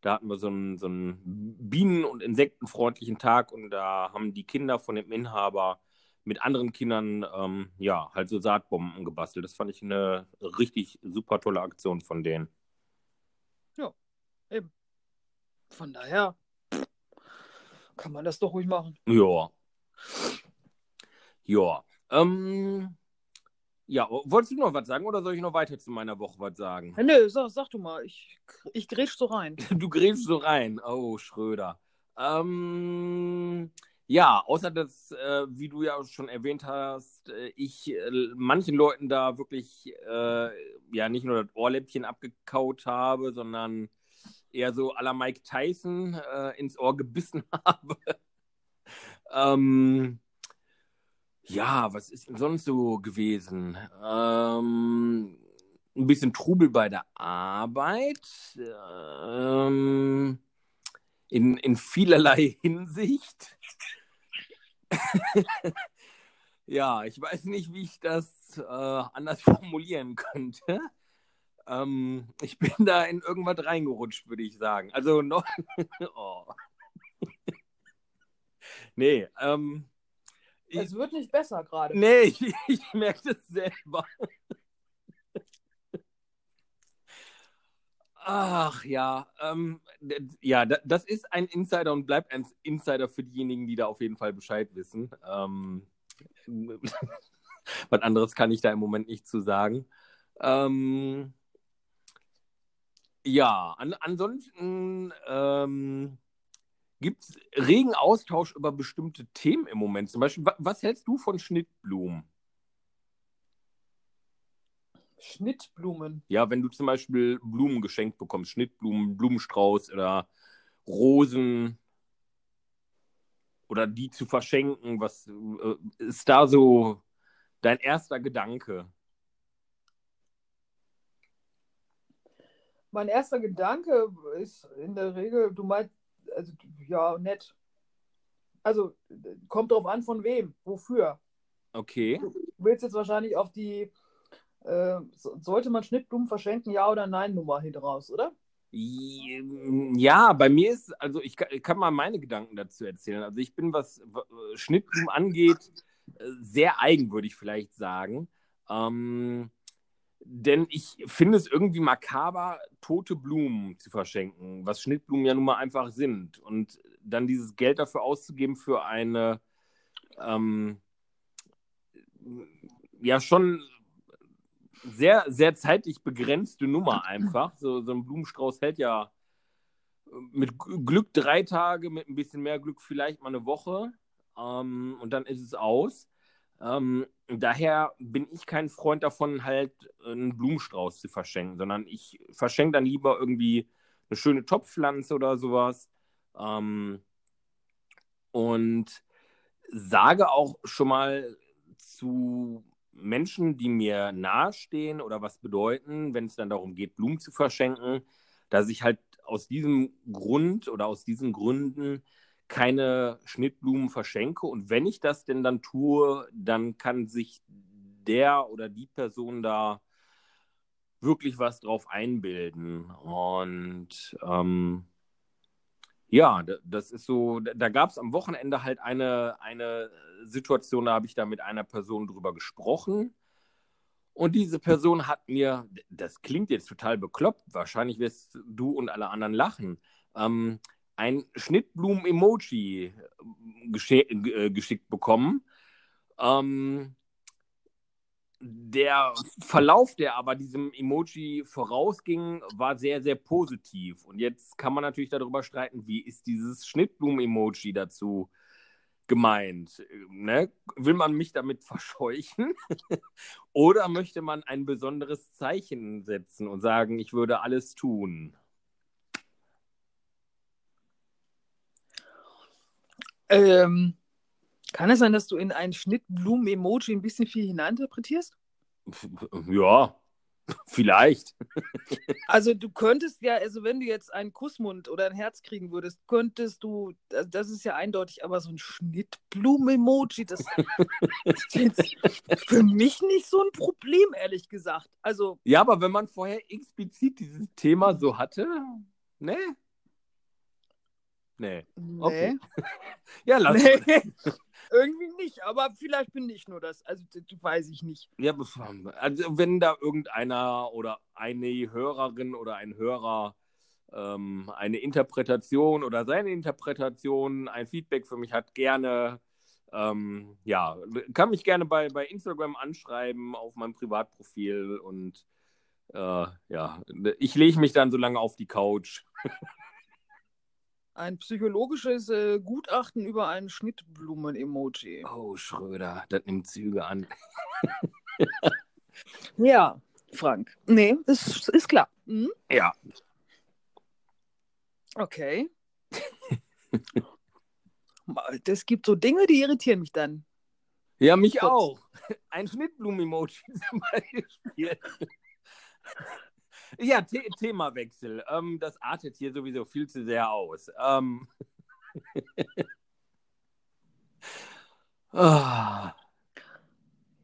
Da hatten wir so einen, so einen bienen- und insektenfreundlichen Tag und da haben die Kinder von dem Inhaber mit anderen Kindern ähm, ja halt so Saatbomben gebastelt. Das fand ich eine richtig super tolle Aktion von denen. Von daher kann man das doch ruhig machen. Ja. Ja. Ähm, ja, wolltest du noch was sagen oder soll ich noch weiter zu meiner Woche was sagen? Ja, nö, sag, sag du mal, ich, ich grätsch so rein. (laughs) Du grätschst so rein. Oh, Schröder. Ähm, ja, außer dass, äh, wie du ja schon erwähnt hast, äh, ich äh, manchen Leuten da wirklich äh, ja nicht nur das Ohrläppchen abgekaut habe, sondern eher so à la Mike Tyson äh, ins Ohr gebissen (laughs) habe. ähm, ja, was ist denn sonst so gewesen? Ähm, ein bisschen Trubel bei der Arbeit. Ähm, in, in vielerlei Hinsicht. (laughs) ja, ich weiß nicht, wie ich das äh, anders (laughs) formulieren könnte. Ähm, ich bin da in irgendwas reingerutscht, würde ich sagen. Also noch. (laughs) oh. nee, ähm. Es wird nicht besser gerade. nee, ich, ich merke das selber. Ach ja, ähm, ja, da- das ist ein Insider und bleibt ein Insider für diejenigen, die da auf jeden Fall Bescheid wissen. Ähm, (laughs) was anderes kann ich da im Moment nicht zu sagen. Ähm, ja, an, ansonsten ähm, gibt es regen Austausch über bestimmte Themen im Moment. Zum Beispiel, wa was hältst du von Schnittblumen? Schnittblumen. Ja, wenn du zum Beispiel Blumen geschenkt bekommst, Schnittblumen, Blumenstrauß oder Rosen oder die zu verschenken, was äh, ist da so dein erster Gedanke? Mein erster Gedanke ist in der Regel, du meinst, also ja, nett. Also kommt drauf an, von wem, wofür. Okay. Du willst jetzt wahrscheinlich auf die, äh, so- sollte man Schnittblumen verschenken, ja oder nein, Nummer hinten raus, oder? Ja, bei mir ist, also ich kann, mal meine Gedanken dazu erzählen. Also ich bin, was Schnittblumen angeht, äh, sehr eigen, würde ich vielleicht sagen. Ähm, denn ich finde es irgendwie makaber, tote Blumen zu verschenken, was Schnittblumen ja nun mal einfach sind. Und dann dieses Geld dafür auszugeben für eine, ähm, ja, schon sehr, sehr zeitlich begrenzte Nummer einfach. So, so ein Blumenstrauß hält ja mit G- Glück drei Tage, mit ein bisschen mehr Glück vielleicht mal eine Woche. Ähm, und dann ist es aus. Ähm, daher bin ich kein Freund davon, halt einen Blumenstrauß zu verschenken, sondern ich verschenke dann lieber irgendwie eine schöne Topfpflanze oder sowas. Ähm, und sage auch schon mal zu Menschen, die mir nahestehen oder was bedeuten, wenn es dann darum geht, Blumen zu verschenken, dass ich halt aus diesem Grund oder aus diesen Gründen keine Schnittblumen verschenke. Und wenn ich das denn dann tue, dann kann sich der oder die Person da wirklich was drauf einbilden. Und ähm, ja, das ist so, da gab es am Wochenende halt eine, eine Situation, da habe ich da mit einer Person drüber gesprochen. Und diese Person hat mir, das klingt jetzt total bekloppt, wahrscheinlich wirst du und alle anderen lachen, ähm, ein Schnittblumen-Emoji äh, geschickt bekommen. Ähm, der Verlauf, der aber diesem Emoji vorausging, war sehr, sehr positiv. Und jetzt kann man natürlich darüber streiten, wie ist dieses Schnittblumen-Emoji dazu gemeint? Ne? Will man mich damit (laughs) verscheuchen? Oder möchte man ein besonderes Zeichen setzen und sagen, ich würde alles tun? Ähm, kann es sein, dass du in ein Schnittblumen-Emoji ein bisschen viel hineininterpretierst? Ja, vielleicht. Also du könntest ja, also wenn du jetzt einen Kussmund oder ein Herz kriegen würdest, könntest du, das ist ja eindeutig, aber so ein Schnittblumen-Emoji, das ist jetzt für mich nicht so ein Problem, ehrlich gesagt. Also. Ja, aber wenn man vorher explizit dieses Thema so hatte, ne? Nee. Okay. Nee. (laughs) ja, lass nee. (laughs) Irgendwie nicht, aber vielleicht bin ich nur das. Also, das weiß ich nicht. Ja, also wenn da irgendeiner oder eine Hörerin oder ein Hörer ähm, eine Interpretation oder seine Interpretation, ein Feedback für mich hat, gerne, ähm, ja, kann mich gerne bei, bei Instagram anschreiben auf meinem Privatprofil und äh, ja, ich lege mich dann so lange auf die Couch. (laughs) ein psychologisches äh, Gutachten über ein Schnittblumen-Emoji. Oh, Schröder, das nimmt Züge an. (laughs) ja, Frank. Nee, ist, ist klar. Mhm. Ja. Okay. (laughs) Das gibt so Dinge, die irritieren mich dann. Ja, mich Gott. auch. Ein Schnittblumen-Emoji (laughs) zum Beispiel. Ja, The Themawechsel. Ähm, das artet hier sowieso viel zu sehr aus. Ähm. (laughs) ah.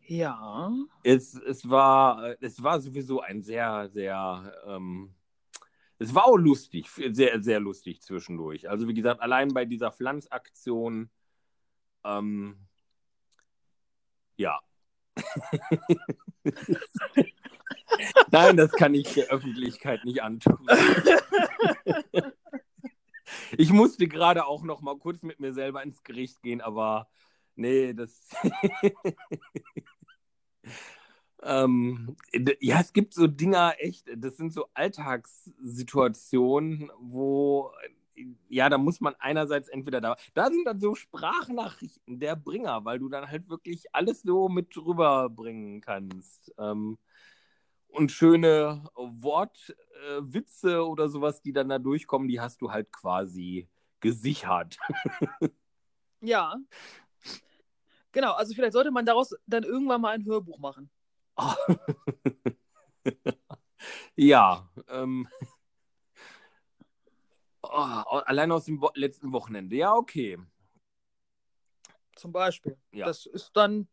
Ja. Es, es, war, es war sowieso ein sehr, sehr. Ähm, es war auch lustig, sehr, sehr lustig zwischendurch. Also, wie gesagt, allein bei dieser Pflanzaktion. Ähm, ja. (laughs) Nein, das kann ich der Öffentlichkeit nicht antun. (laughs) ich musste gerade auch noch mal kurz mit mir selber ins Gericht gehen, aber nee, das. (laughs) ähm, ja, es gibt so Dinger, echt, das sind so Alltagssituationen, wo ja, da muss man einerseits entweder da, da sind dann so Sprachnachrichten der Bringer, weil du dann halt wirklich alles so mit drüber bringen kannst. Ähm, und schöne Wortwitze äh, oder sowas, die dann da durchkommen, die hast du halt quasi gesichert. (laughs) ja. Genau, also vielleicht sollte man daraus dann irgendwann mal ein Hörbuch machen. (laughs) ja. Ähm, (laughs) oh, allein aus dem letzten Wochenende. Ja, okay. Zum Beispiel. Ja. Das ist dann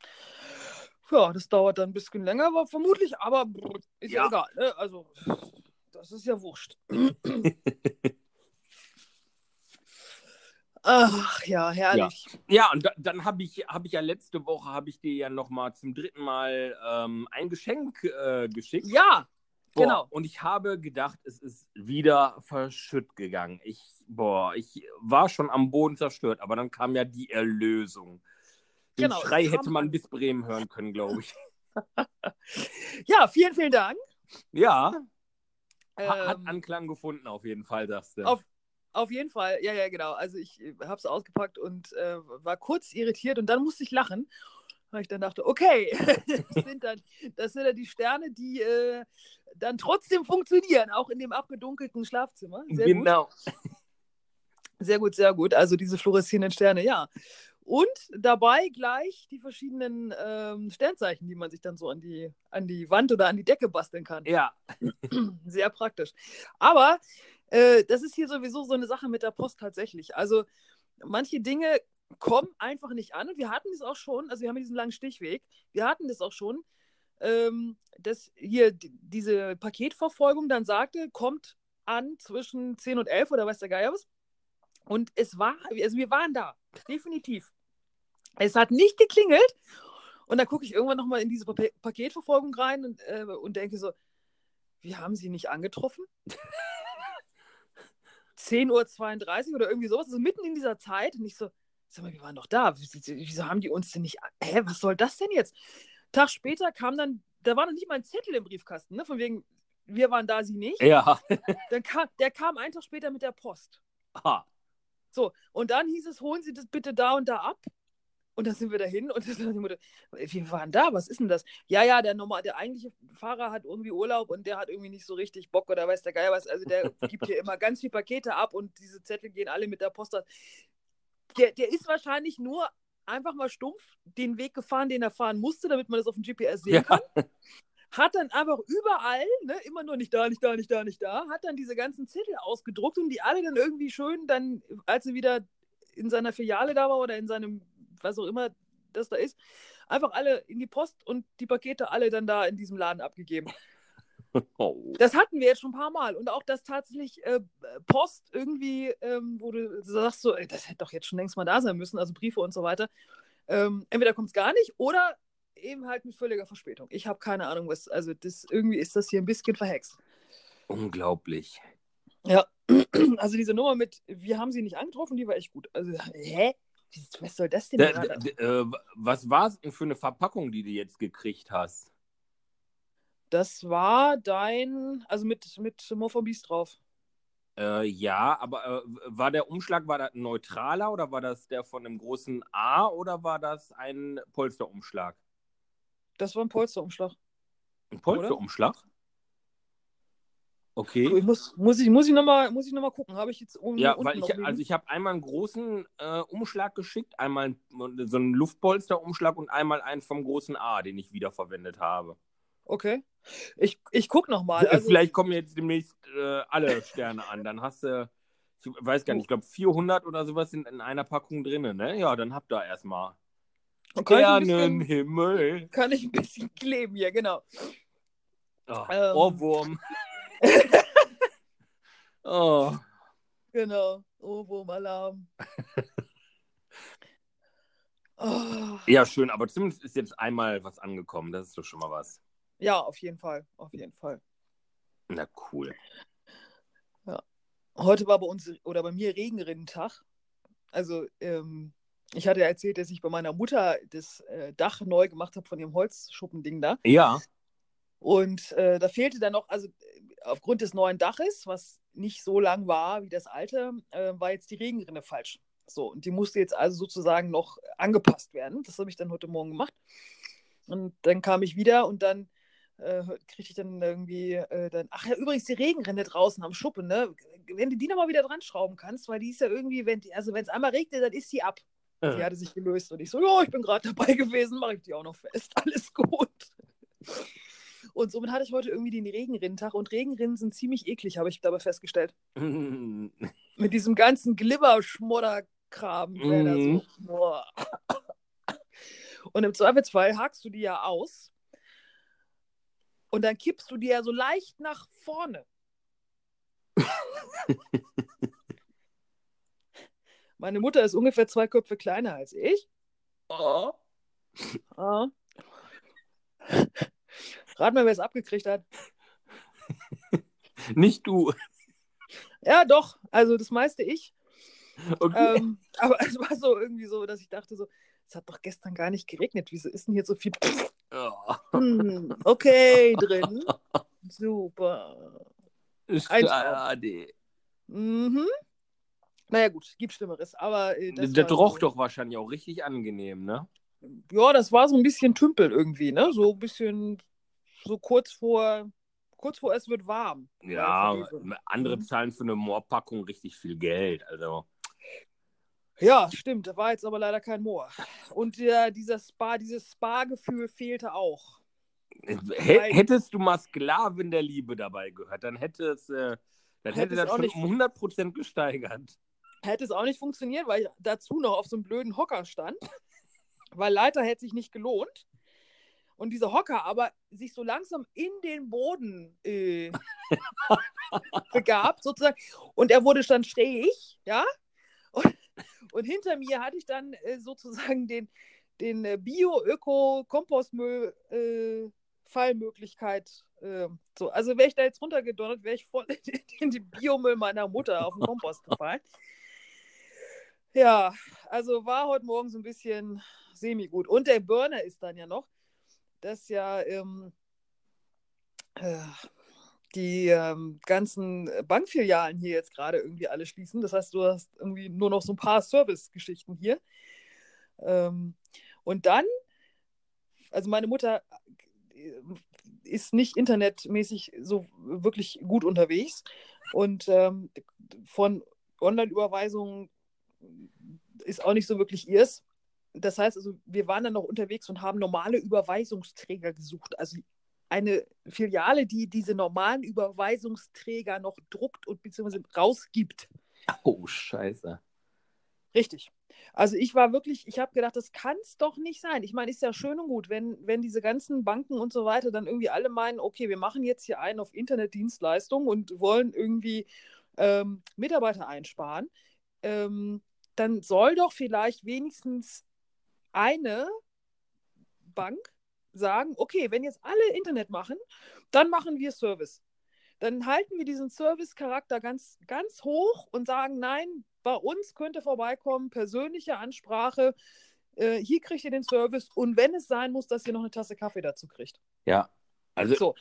ja, das dauert dann ein bisschen länger, aber vermutlich, aber ist ja, ja egal. Ne? Also, das ist ja wurscht. (laughs) Ach ja, herrlich. Ja, ja und da, dann habe ich, hab ich ja letzte Woche, habe ich dir ja nochmal zum dritten Mal ähm, ein Geschenk äh, geschickt. Ja, boah, genau. Und ich habe gedacht, es ist wieder verschütt gegangen. Ich, boah, ich war schon am Boden zerstört, aber dann kam ja die Erlösung. Den genau, Schrei hätte man bis Bremen hören können, glaube ich. (laughs) (laughs) ja, vielen, vielen Dank. Ja. Ähm, hat Anklang gefunden, auf jeden Fall, sagst du. Auf, auf jeden Fall, ja, ja, genau. Also ich äh, habe es ausgepackt und äh, war kurz irritiert und dann musste ich lachen, weil ich dann dachte, okay, (laughs) das, sind dann, das sind dann die Sterne, die äh, dann trotzdem funktionieren, auch in dem abgedunkelten Schlafzimmer. Sehr genau. Gut. Sehr gut, sehr gut. Also diese fluoreszierenden Sterne, ja. Und dabei gleich die verschiedenen ähm, Sternzeichen, die man sich dann so an die, an die Wand oder an die Decke basteln kann. Ja. (clears throat) Sehr praktisch. Aber äh, das ist hier sowieso so eine Sache mit der Post tatsächlich. Also manche Dinge kommen einfach nicht an. Und wir hatten das auch schon, also wir haben diesen langen Stichweg, wir hatten das auch schon, ähm, dass hier diese Paketverfolgung dann sagte, kommt an zwischen 10 und 11 oder weiß der Geier was. Und es war, also wir waren da, definitiv. Es hat nicht geklingelt. Und dann gucke ich irgendwann nochmal in diese pa Paketverfolgung rein und, äh, und denke so, wir haben sie nicht angetroffen. (laughs) 10.32 Uhr oder irgendwie sowas, also mitten in dieser Zeit. Und ich so, sag mal, wir waren doch da. Wieso haben die uns denn nicht. Hä, was soll das denn jetzt? Tag später kam dann, da war noch nicht mal ein Zettel im Briefkasten, ne? Von wegen, wir waren da, sie nicht. Ja. Dann kam, der kam einen Tag später mit der Post. Aha. So, und dann hieß es, holen Sie das bitte da und da ab. Und dann sind wir dahin und (laughs) dann die Mutter, wir waren da, was ist denn das? Ja, ja, der normal, der eigentliche Fahrer hat irgendwie Urlaub und der hat irgendwie nicht so richtig Bock oder weiß der Geier was. Also der (laughs) gibt hier immer ganz viele Pakete ab und diese Zettel gehen alle mit der Post. Der, der ist wahrscheinlich nur einfach mal stumpf den Weg gefahren, den er fahren musste, damit man das auf dem GPS sehen ja. kann. (laughs) Hat dann einfach überall, ne, immer nur nicht da, nicht da, nicht da, nicht da, hat dann diese ganzen Zettel ausgedruckt und die alle dann irgendwie schön dann, als er wieder in seiner Filiale da war oder in seinem, was auch immer das da ist, einfach alle in die Post und die Pakete alle dann da in diesem Laden abgegeben. (laughs) Oh. Das hatten wir jetzt schon ein paar Mal. Und auch, dass tatsächlich äh, Post irgendwie, ähm, wo du sagst, so, ey, das hätte doch jetzt schon längst mal da sein müssen, also Briefe und so weiter. Ähm, entweder kommt es gar nicht oder eben halt mit völliger Verspätung. Ich habe keine Ahnung, was, also das irgendwie ist das hier ein bisschen verhext. Unglaublich. Ja, (clears throat) also diese Nummer mit, wir haben sie nicht angetroffen, die war echt gut. Also, hä? Was soll das denn? Da, da, äh, was war es denn für eine Verpackung, die du jetzt gekriegt hast? Das war dein, also mit, mit Morphobis drauf. Äh, ja, aber äh, war der Umschlag, war das neutraler oder war das der von einem großen A oder war das ein Polsterumschlag? Das war ein Polsterumschlag. Ein Polsterumschlag? Okay. Ich muss, muss ich, muss ich nochmal noch, gucken. Habe ich jetzt unten, Ja, weil ich, also ich habe einmal einen großen äh, Umschlag geschickt, einmal so einen Luftpolsterumschlag und einmal einen vom großen A, den ich wiederverwendet habe. Okay. Ich, ich gucke nochmal. Also... Vielleicht kommen jetzt demnächst äh, alle Sterne an. Dann hast du, ich weiß gar nicht, ich glaube 400 oder sowas sind in einer Packung drin. Ne? Ja, dann habt ihr erstmal Sternenhimmel. Kann ich ein bisschen kleben hier, genau. Oh, ähm. Ohrwurm. (laughs) oh. Genau, Ohrwurm-Alarm. (laughs) oh. Ja, schön, aber zumindest ist jetzt einmal was angekommen. Das ist doch schon mal was. Ja, auf jeden Fall. Auf jeden Fall. Na cool. Ja. Heute war bei uns oder bei mir Regenrinnentag. Also, ähm, ich hatte erzählt, dass ich bei meiner Mutter das äh, Dach neu gemacht habe von ihrem Holzschuppending da. Ja. Und äh, da fehlte dann noch, also aufgrund des neuen Daches, was nicht so lang war wie das alte, äh, war jetzt die Regenrinne falsch. So, und die musste jetzt also sozusagen noch angepasst werden. Das habe ich dann heute Morgen gemacht. Und dann kam ich wieder und dann äh, kriege ich dann irgendwie äh, dann, ach ja, übrigens die Regenrinne draußen am Schuppen, ne? Wenn du die nochmal wieder dran schrauben kannst, weil die ist ja irgendwie, wenn die, also wenn es einmal regnet, dann ist die ab. Ja. Die hatte sich gelöst und ich so, ja, ich bin gerade dabei gewesen, mache ich die auch noch fest, (laughs) alles gut. Und somit hatte ich heute irgendwie den Regenrinnentag und Regenrinnen sind ziemlich eklig, habe ich dabei festgestellt. (laughs) Mit diesem ganzen Glibber-Schmodder-Kram. Mhm. So, (laughs) und im Zweifelsfall hakst du die ja aus und dann kippst du die ja so leicht nach vorne. Meine Mutter ist ungefähr zwei Köpfe kleiner als ich. Oh. Oh. Rat mal, wer es abgekriegt hat. (laughs) Nicht du. Ja, doch. Also das meiste ich. Okay. Ähm, aber (laughs) es war so irgendwie so, dass ich dachte so, es hat doch gestern gar nicht geregnet. Wieso ist denn hier so viel hm, okay, (laughs) drin. Super. Schade. Mhm. Naja, gut, gibt Schlimmeres. Aber äh, das Der roch so, doch wahrscheinlich auch richtig angenehm, ne? Ja, das war so ein bisschen Tümpel irgendwie, ne? So ein bisschen, so kurz vor, kurz vor es wird warm. Ja, andere mhm. zahlen für eine Moorpackung richtig viel Geld. Also. Ja, stimmt. Da war jetzt aber leider kein Moor. Und der, dieser Spa, dieses Spa-Gefühl fehlte auch. H hättest du mal Sklavin der Liebe dabei gehört, dann hätte es, äh, dann hätte, hätte das schon nicht, um 100% gesteigert. Hätte es auch nicht funktioniert, weil ich dazu noch auf so einem blöden Hocker stand. (laughs) weil Leiter hätte sich nicht gelohnt. Und dieser Hocker aber sich so langsam in den Boden äh, (laughs) begab, sozusagen. Und er wurde dann schräg, ja. Und, und hinter mir hatte ich dann äh, sozusagen den, den äh, Bio-Öko-Kompostmüll äh. Äh, so. Also wäre ich da jetzt runtergedonnert, wäre ich voll (laughs) in den Biomüll meiner Mutter auf den Kompost gefallen. Ja, also war heute Morgen so ein bisschen semi-gut. Und der Burner ist dann ja noch, dass ja ähm, äh, die ähm, ganzen Bankfilialen hier jetzt gerade irgendwie alle schließen. Das heißt, du hast irgendwie nur noch so ein paar Service-Geschichten hier. Ähm, und dann, also meine Mutter ist nicht internetmäßig so wirklich gut unterwegs und ähm, von Online-Überweisungen ist auch nicht so wirklich ihrs. Das heißt also, wir waren dann noch unterwegs und haben normale Überweisungsträger gesucht. Also eine Filiale, die diese normalen Überweisungsträger noch druckt und beziehungsweise rausgibt. Oh, scheiße. Richtig. Also ich war wirklich, ich habe gedacht, das kann es doch nicht sein. Ich meine, ist ja schön und gut, wenn, wenn diese ganzen Banken und so weiter dann irgendwie alle meinen, okay, wir machen jetzt hier einen auf Internetdienstleistung und wollen irgendwie ähm, Mitarbeiter einsparen, ähm, dann soll doch vielleicht wenigstens eine Bank sagen, okay, wenn jetzt alle Internet machen, dann machen wir Service. Dann halten wir diesen Service-Charakter ganz, ganz hoch und sagen, nein, bei uns könnt ihr vorbeikommen, persönliche Ansprache. Äh, hier kriegt ihr den Service und wenn es sein muss, dass ihr noch eine Tasse Kaffee dazu kriegt. Ja, also. So.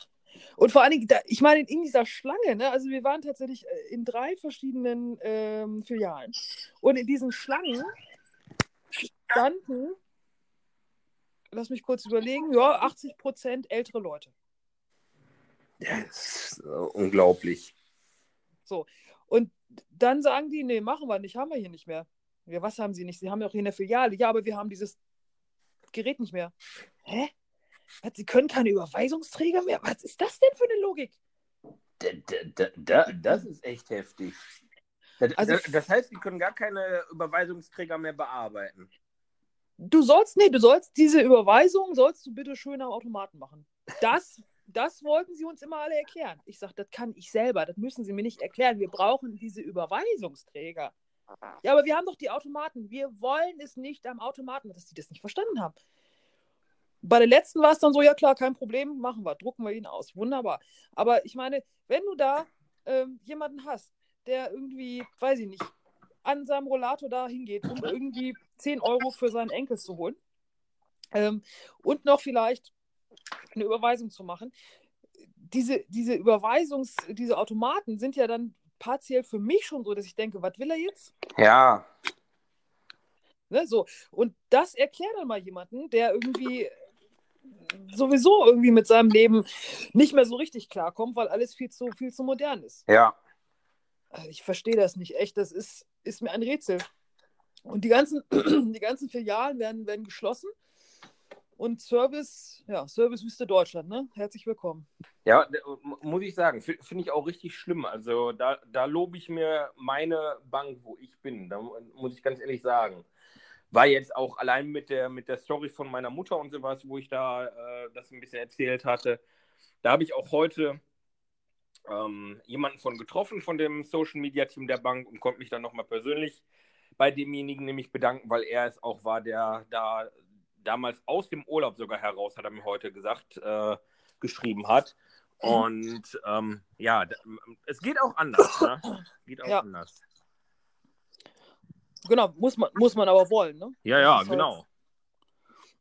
Und vor allen Dingen, da, ich meine, in dieser Schlange, ne, also wir waren tatsächlich äh, in drei verschiedenen ähm, Filialen. Und in diesen Schlangen standen, lass mich kurz überlegen, ja, 80 Prozent ältere Leute. Das ist unglaublich. So. Und dann sagen die, nee, machen wir nicht, haben wir hier nicht mehr. Ja, was haben sie nicht? Sie haben ja auch hier eine Filiale. Ja, aber wir haben dieses Gerät nicht mehr. Hä? Was, sie können keine Überweisungsträger mehr? Was ist das denn für eine Logik? Da, da, da, das ist echt heftig. Das, also, das heißt, sie können gar keine Überweisungsträger mehr bearbeiten. Du sollst, nee, du sollst diese Überweisung, sollst du bitte schön am Automaten machen. Das das wollten sie uns immer alle erklären. Ich sage, das kann ich selber, das müssen sie mir nicht erklären. Wir brauchen diese Überweisungsträger. Ja, aber wir haben doch die Automaten. Wir wollen es nicht am Automaten, dass sie das nicht verstanden haben. Bei der letzten war es dann so, ja klar, kein Problem, machen wir, drucken wir ihn aus. Wunderbar. Aber ich meine, wenn du da ähm, jemanden hast, der irgendwie, weiß ich nicht, an seinem Rollator da hingeht, um irgendwie 10 Euro für seinen Enkel zu holen ähm, und noch vielleicht eine Überweisung zu machen. Diese, diese Überweisungs-, diese Automaten sind ja dann partiell für mich schon so, dass ich denke, was will er jetzt? Ja. Ne, so. Und das erklärt dann mal jemanden, der irgendwie sowieso irgendwie mit seinem Leben nicht mehr so richtig klarkommt, weil alles viel zu, viel zu modern ist. Ja. Also ich verstehe das nicht echt. Das ist, ist mir ein Rätsel. Und die ganzen, (clears throat) die ganzen Filialen werden, werden geschlossen. Und Service, ja, Servicewüste Deutschland, ne? Herzlich willkommen. Ja, muss ich sagen, finde ich auch richtig schlimm. Also da, da lobe ich mir meine Bank, wo ich bin. Da muss ich ganz ehrlich sagen. War jetzt auch allein mit der, mit der Story von meiner Mutter und sowas, wo ich da äh, das ein bisschen erzählt hatte. Da habe ich auch heute ähm, jemanden von getroffen, von dem Social Media Team der Bank und konnte mich dann nochmal persönlich bei demjenigen nämlich bedanken, weil er es auch war, der da damals aus dem Urlaub sogar heraus, hat er mir heute gesagt, äh, geschrieben hat. Und ähm, ja, es geht auch anders. Ne? Geht auch ja. anders. Genau, muss man, muss man aber wollen. Ne? Ja, ja, genau. Halt,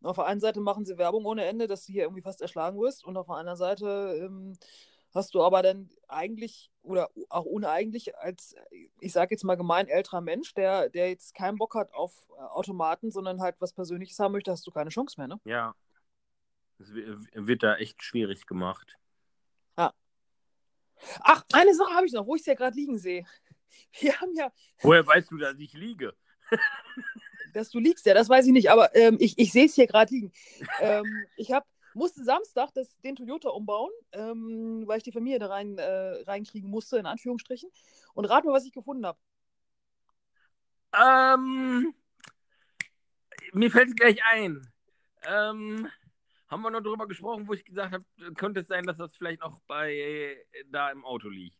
auf der einen Seite machen sie Werbung ohne Ende, dass du hier irgendwie fast erschlagen wirst. Und auf der anderen Seite ähm, hast du aber dann eigentlich oder auch uneigentlich als, ich sage jetzt mal gemein, älterer Mensch, der, der jetzt keinen Bock hat auf äh, Automaten, sondern halt was Persönliches haben möchte, hast du keine Chance mehr, ne? Ja. Es wird da echt schwierig gemacht. Ja. Ach, eine Sache habe ich noch, wo ich es ja gerade liegen sehe. (laughs) Wir haben ja. (laughs) Woher weißt du, dass ich liege? (laughs) dass du liegst, ja, das weiß ich nicht, aber ähm, ich, ich sehe es hier gerade liegen. Ähm, ich hab, musste Samstag das, den Toyota umbauen, ähm, weil ich die Familie da rein, äh, reinkriegen musste, in Anführungsstrichen. Und rat mal, was ich gefunden habe. Ähm, mir fällt es gleich ein. Ähm, haben wir noch darüber gesprochen, wo ich gesagt habe, könnte es sein, dass das vielleicht noch bei da im Auto liegt.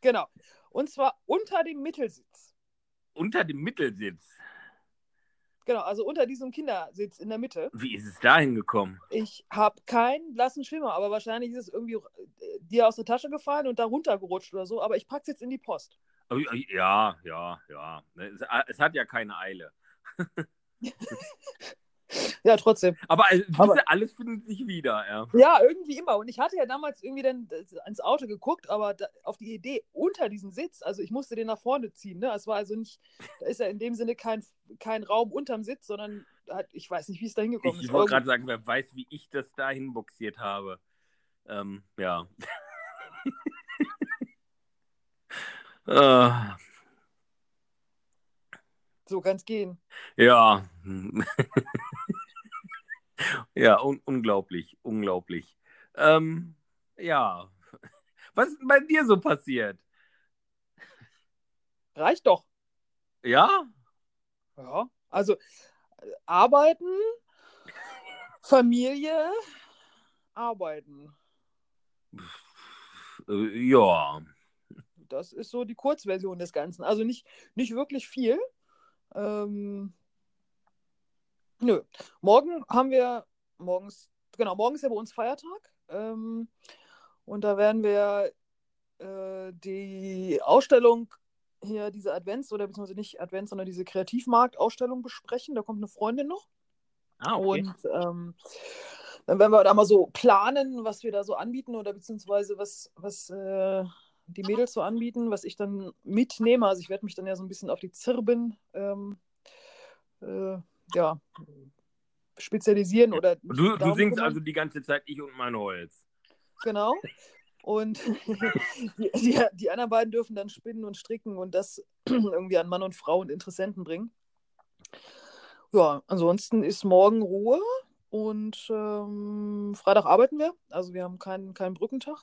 Genau. Und zwar unter dem Mittelsitz. Unter dem Mittelsitz. Genau, also unter diesem Kindersitz in der Mitte. Wie ist es da hingekommen? Ich habe keinen blassen Schimmer, aber wahrscheinlich ist es irgendwie äh, dir aus der Tasche gefallen und da runtergerutscht oder so. Aber ich packe es jetzt in die Post. Oh, ja, ja, ja. Es, es hat ja keine Eile. (laughs) (laughs) ja, trotzdem. Aber, also, Aber alles findet sich wieder, ja. Ja, irgendwie immer. Und ich hatte ja damals irgendwie dann ans Auto geguckt, aber da, auf die Idee unter diesem Sitz, also ich musste den nach vorne ziehen. Ne? Es war also nicht, da ist ja in dem Sinne kein, kein Raum unterm Sitz, sondern ich weiß nicht, wie es da hingekommen ist. Ich wollte gerade sagen, wer weiß, wie ich das da hinboxiert habe. Ähm, ja. uh. (laughs) So kann es gehen. Ja. (laughs) ja, un unglaublich, unglaublich. Ähm, ja. (laughs) Was ist denn bei dir so passiert? Reicht doch. Ja? Ja, also arbeiten, Familie, arbeiten. Ja. Das ist so die Kurzversion des Ganzen. Also nicht, nicht wirklich viel. Ähm, nö. Morgen haben wir, morgens, genau, morgen ist ja bei uns Feiertag. Ähm, und da werden wir äh, die Ausstellung hier, diese Advents- oder beziehungsweise nicht Advents, sondern diese Kreativmarkt-Ausstellung besprechen. Da kommt eine Freundin noch. Ah, okay. Und ähm, dann werden wir da mal so planen, was wir da so anbieten oder beziehungsweise was, was äh, die Mädels so anbieten, was ich dann mitnehme. Also ich werde mich dann ja so ein bisschen auf die Zirben ähm, äh, ja, spezialisieren oder. Du, du singst kümmern. also die ganze Zeit ich und mein Holz. Genau. Und (laughs) die, die, die, anderen beiden dürfen dann spinnen und stricken und das (clears throat) irgendwie an Mann und Frau und Interessenten bringen. Ja, ansonsten ist morgen Ruhe und ähm, Freitag arbeiten wir. Also wir haben keinen, keinen Brückentag.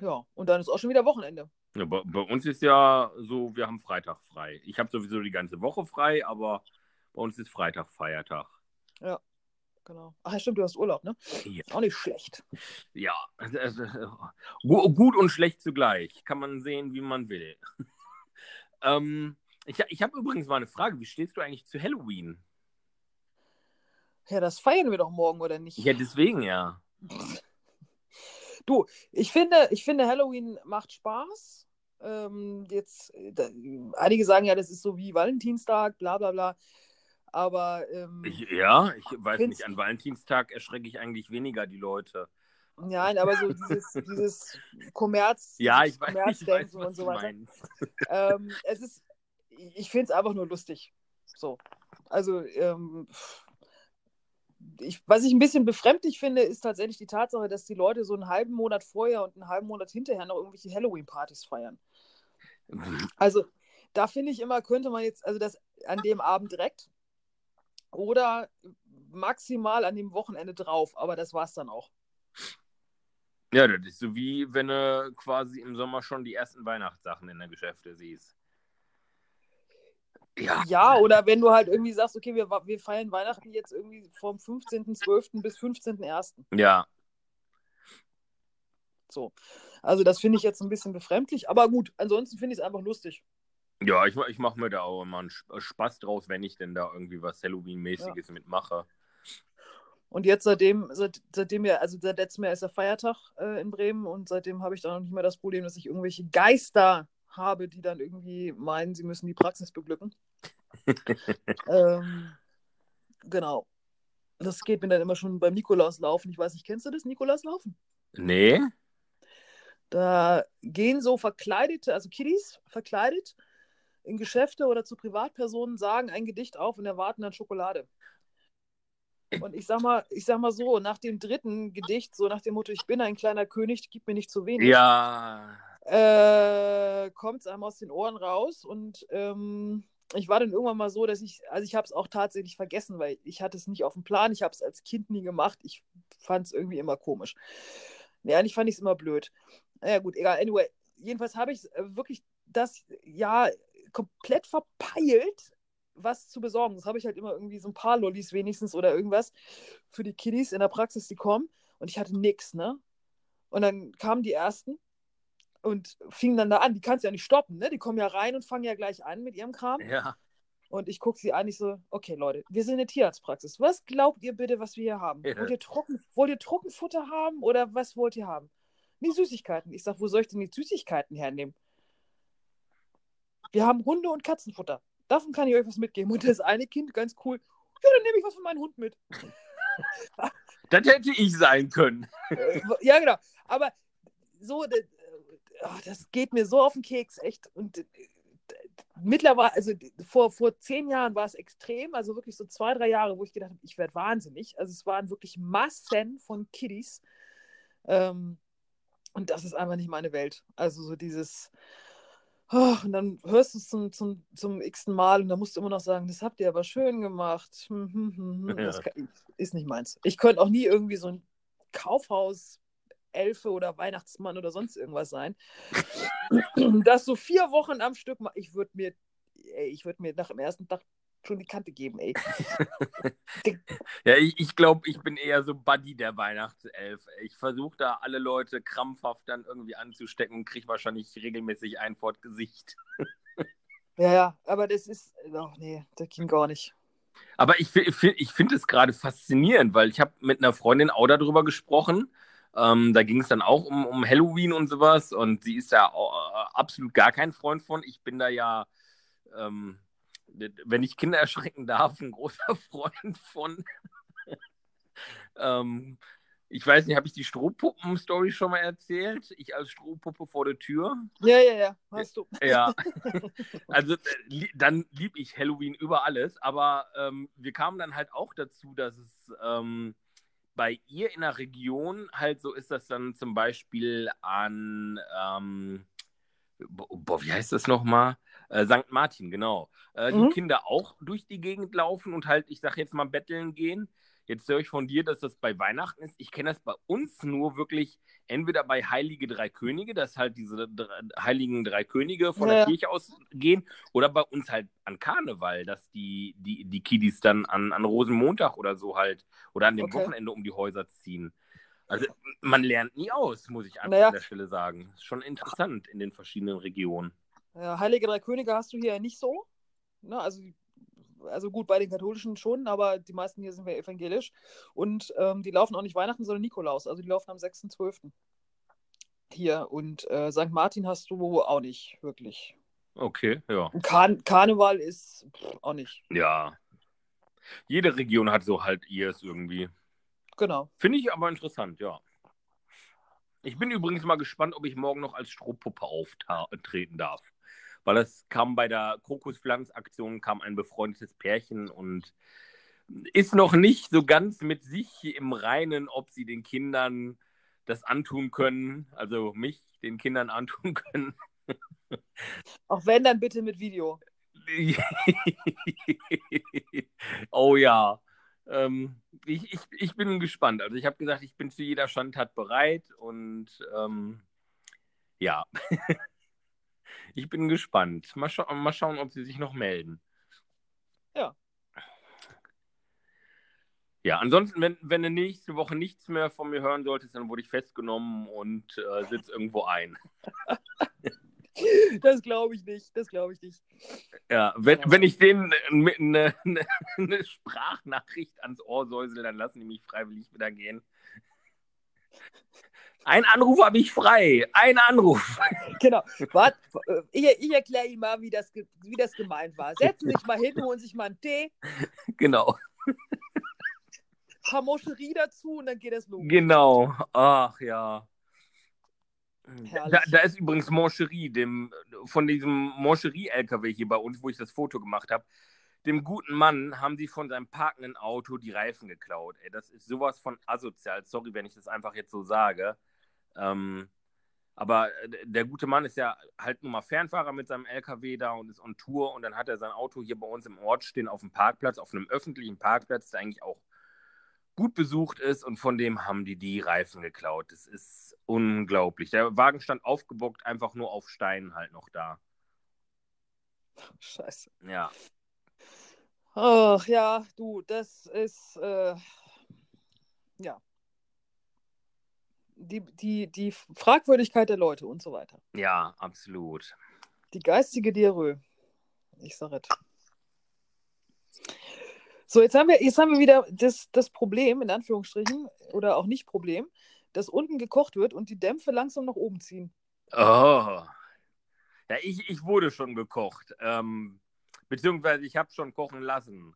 Ja, und dann ist auch schon wieder Wochenende. Ja, bei, bei, uns ist ja so, wir haben Freitag frei. Ich habe sowieso die ganze Woche frei, aber bei uns ist Freitag Feiertag. Ja, genau. Ach, stimmt, du hast Urlaub, ne? Ja. Ist auch nicht schlecht. Ja, gut und schlecht zugleich. Kann man sehen, wie man will. (laughs) ähm, ich ich habe übrigens mal eine Frage. Wie stehst du eigentlich zu Halloween? Ja, das feiern wir doch morgen, oder nicht? Ja, deswegen ja. Du, ich finde, ich finde, Halloween macht Spaß. Ähm, jetzt, da, einige sagen ja, das ist so wie Valentinstag, bla bla bla. Aber. Ähm, ich, ja, ich weiß nicht, an Valentinstag erschrecke ich eigentlich weniger die Leute. Nein, aber so dieses, dieses Kommerz, ja, ich weiß, (laughs) ich weiß, und so weiter. Ähm, es ist, ich finde es einfach nur lustig. So. Also, ähm, ich, was ich ein bisschen befremdlich finde, ist tatsächlich die Tatsache, dass die Leute so einen halben Monat vorher und einen halben Monat hinterher noch irgendwelche Halloween-Partys feiern. (laughs) Also da finde ich immer, könnte man jetzt, also das an dem Abend direkt oder maximal an dem Wochenende drauf, aber das war es dann auch. Ja, das ist so wie wenn du quasi im Sommer schon die ersten Weihnachtssachen in der Geschäfte siehst. Ja. ja, oder wenn du halt irgendwie sagst, okay, wir, wir feiern Weihnachten jetzt irgendwie vom 15.12. bis 15.01. Ja. So. Also das finde ich jetzt ein bisschen befremdlich, aber gut, ansonsten finde ich es einfach lustig. Ja, ich, ich mache mir da auch immer einen Spaß draus, wenn ich denn da irgendwie was Halloween-mäßiges ja. mitmache. Und jetzt seitdem, seit, seitdem ja, also seit letztem Jahr ist der Feiertag äh, in Bremen und seitdem habe ich da noch nicht mehr das Problem, dass ich irgendwelche Geister habe, die dann irgendwie meinen, sie müssen die Praxis beglücken. (laughs) ähm, genau. Das geht mir dann immer schon beim Nikolauslaufen. Ich weiß nicht, kennst du das, Nikolauslaufen? Nee. Da gehen so verkleidete, also Kiddies verkleidet, in Geschäfte oder zu Privatpersonen, sagen ein Gedicht auf und erwarten dann Schokolade. Und ich sag mal, ich sag mal so, nach dem dritten Gedicht, so nach dem Motto, ich bin ein kleiner König, gib mir nicht zu wenig. Ja äh, kommt es einem aus den Ohren raus und ähm, ich war dann irgendwann mal so, dass ich, also ich habe es auch tatsächlich vergessen, weil ich hatte es nicht auf dem Plan. Ich habe es als Kind nie gemacht. Ich fand es irgendwie immer komisch. Ja, eigentlich fand ich es immer blöd. Naja, gut, egal. Anyway, jedenfalls habe ich äh, wirklich das Jahr komplett verpeilt, was zu besorgen. Das habe ich halt immer irgendwie so ein paar Lollis wenigstens oder irgendwas für die Kiddies in der Praxis, die kommen. Und ich hatte nichts, ne? Und dann kamen die ersten und fingen dann da an. Die kannst du ja nicht stoppen, ne? Die kommen ja rein und fangen ja gleich an mit ihrem Kram. Ja. Und ich gucke sie an, ich so, okay, Leute, wir sind eine Tierarztpraxis. Was glaubt ihr bitte, was wir hier haben? Ja. Wollt, ihr Trocken, wollt ihr Trockenfutter haben oder was wollt ihr haben? Nee, Süßigkeiten. Ich sag, wo soll ich denn die Süßigkeiten hernehmen? Wir haben Hunde- und Katzenfutter. Davon kann ich euch was mitgeben. Und das eine Kind, ganz cool, ja, dann nehme ich was von meinem Hund mit. (laughs) Das hätte ich sein können. Äh, ja, genau. Aber so, d- ah, das geht mir so auf den Keks, echt. Und äh, mittlerweile, also vor, vor zehn Jahren war es extrem, also wirklich so zwei, drei Jahre, wo ich gedacht habe, ich werde wahnsinnig. Also es waren wirklich Massen von Kiddies. Ähm, und das ist einfach nicht meine Welt. Also so dieses, oh, und dann hörst du es zum, zum, zum x-ten Mal und dann musst du immer noch sagen, das habt ihr aber schön gemacht. Hm, hm, hm, hm. Das Ja. kann, ist nicht meins. Ich könnte auch nie irgendwie so ein Kaufhaus Elfe oder Weihnachtsmann oder sonst irgendwas sein. (coughs) Das so vier Wochen am Stück, ich würde mir, ey, ich würde mir nach dem ersten Tag schon die Kante geben, ey. (laughs) Ja, ich, ich glaube, ich bin eher so Buddy der Weihnachtself. Ich versuche da alle Leute krampfhaft dann irgendwie anzustecken und kriege wahrscheinlich regelmäßig ein vors Gesicht. Ja, ja, aber das ist, ach nee, das ging gar nicht. Aber ich, ich finde es gerade faszinierend, weil ich habe mit einer Freundin auch darüber gesprochen. Ähm, da ging es dann auch um, um Halloween und sowas und sie ist da äh, absolut gar kein Freund von. Ich bin da ja, ähm, wenn ich Kinder erschrecken darf, ein großer (laughs) Freund von. ähm, ich weiß nicht, habe ich die Strohpuppen-Story schon mal erzählt? Ich als Strohpuppe vor der Tür. Ja, ja, ja, hast du. Ja, (laughs) also äh, dann lieb ich Halloween über alles, aber ähm, wir kamen dann halt auch dazu, dass es ähm, bei ihr in der Region halt so ist, dass dann zum Beispiel an, ähm, bo- boah, wie heißt das nochmal? Äh, St. Martin, genau. Äh, Mhm. Die Kinder auch durch die Gegend laufen und halt, ich sag jetzt mal, betteln gehen. Jetzt höre ich von dir, dass das bei Weihnachten ist. Ich kenne das bei uns nur wirklich entweder bei Heilige Drei Könige, dass halt diese drei, Heiligen Drei Könige von Ja, der. Kirche aus gehen, oder bei uns halt an Karneval, dass die, die, die Kiddies dann an, an Rosenmontag oder so halt oder an dem Okay. Wochenende um die Häuser ziehen. Also man lernt nie aus, muss ich einfach Naja. an der Stelle sagen. Ist schon interessant in den verschiedenen Regionen. Ja, Heilige Drei Könige hast du hier ja nicht so. Ne? Also, also gut, bei den Katholischen schon, aber die meisten hier sind wir evangelisch. Und ähm, die laufen auch nicht Weihnachten, sondern Nikolaus. Also die laufen am 6.12. Hier. Und äh, St. Martin hast du auch nicht wirklich. Okay, ja. Karn Karneval ist pff, auch nicht. Ja. Jede Region hat so halt ihrs irgendwie. Genau. Finde ich aber interessant, ja. Ich bin übrigens mal gespannt, ob ich morgen noch als Strohpuppe auftreten darf. Weil es kam bei der Krokuspflanzaktion kam ein befreundetes Pärchen und ist noch nicht so ganz mit sich im Reinen, ob sie den Kindern das antun können, also mich den Kindern (laughs) antun können. Auch wenn, dann bitte mit Video. (laughs) oh ja. Ähm, ich, ich, ich bin gespannt. Also ich habe gesagt, ich bin zu jeder Schandtat bereit und ähm, ja. (laughs) ich bin gespannt. Mal, scha mal schauen, ob sie sich noch melden. Ja. Ja, ansonsten, wenn, wenn du nächste Woche nichts mehr von mir hören solltest, dann wurde ich festgenommen und äh, sitze irgendwo ein. Das glaube ich nicht. Das glaube ich nicht. Ja, wenn, wenn ich denen eine, eine, eine Sprachnachricht ans Ohr säusel, dann lassen die mich freiwillig wieder gehen. Ein Anruf habe ich frei. Ein Anruf. (laughs) Genau. Wart, äh, ich, ich erkläre Ihnen mal, wie das, wie das gemeint war. Setzen Sie sich mal hin, holen sich mal einen Tee, Genau. paar Moscherie dazu und dann geht es los. Genau. Ach ja. Da, da ist übrigens Moncherie, dem, von diesem Moncherie-LKW hier bei uns, wo ich das Foto gemacht habe. Dem guten Mann haben sie von seinem parkenden Auto die Reifen geklaut. Ey, das ist sowas von asozial. Sorry, wenn ich das einfach jetzt so sage. Ähm, Aber äh, der gute Mann ist ja halt nur mal Fernfahrer mit seinem LKW da und ist on Tour und dann hat er sein Auto hier bei uns im Ort stehen auf dem Parkplatz, auf einem öffentlichen Parkplatz, der eigentlich auch gut besucht ist und von dem haben die die Reifen geklaut. Das ist unglaublich. Der Wagen stand aufgebockt, einfach nur auf Steinen halt noch da. Scheiße. Ja. Ach ja, du, das ist äh, ja die, die, die Fragwürdigkeit der Leute und so weiter. Ja, absolut. Die geistige Diarrhoe. Ich sage es. So, jetzt haben wir, jetzt haben wir wieder das, das Problem, in Anführungsstrichen, oder auch nicht Problem, dass unten gekocht wird und die Dämpfe langsam nach oben ziehen. Oh. Ja, ich, ich wurde schon gekocht. Ähm, beziehungsweise ich habe schon kochen lassen.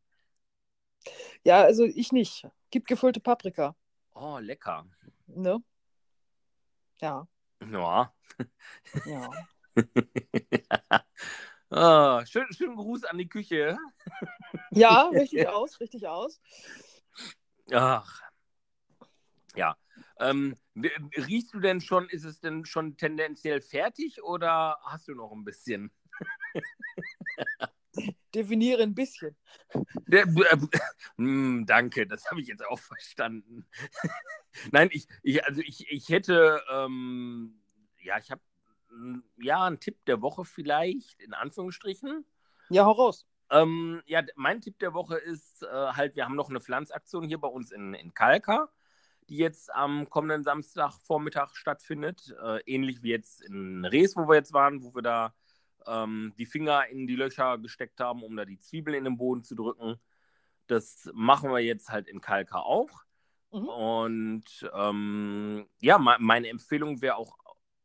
Ja, also ich nicht. Gibt gefüllte Paprika. Oh, lecker. Ne? Ja. Ja. (laughs) Ja. oh, (laughs) schön, schönen Gruß an die Küche. (laughs) Ja, richtig aus, richtig aus. Ach. Ja. Ähm, riechst du denn schon, ist es denn schon tendenziell fertig oder hast du noch ein bisschen? Definiere ein bisschen. Der, äh, (laughs) mh, danke, das habe ich jetzt auch verstanden. (laughs) Nein, ich, ich, also ich, ich hätte, ähm, ja, ich habe, ja, einen Tipp der Woche vielleicht, in Anführungsstrichen. Ja, hau raus. Ähm, ja, mein Tipp der Woche ist äh, halt, wir haben noch eine Pflanzaktion hier bei uns in, in Kalka, die jetzt am kommenden Samstagvormittag stattfindet. Äh, ähnlich wie jetzt in Rees, wo wir jetzt waren, wo wir da ähm, die Finger in die Löcher gesteckt haben, um da die Zwiebeln in den Boden zu drücken. Das machen wir jetzt halt in Kalka auch. Mhm. Und ähm, ja, meine Empfehlung wäre auch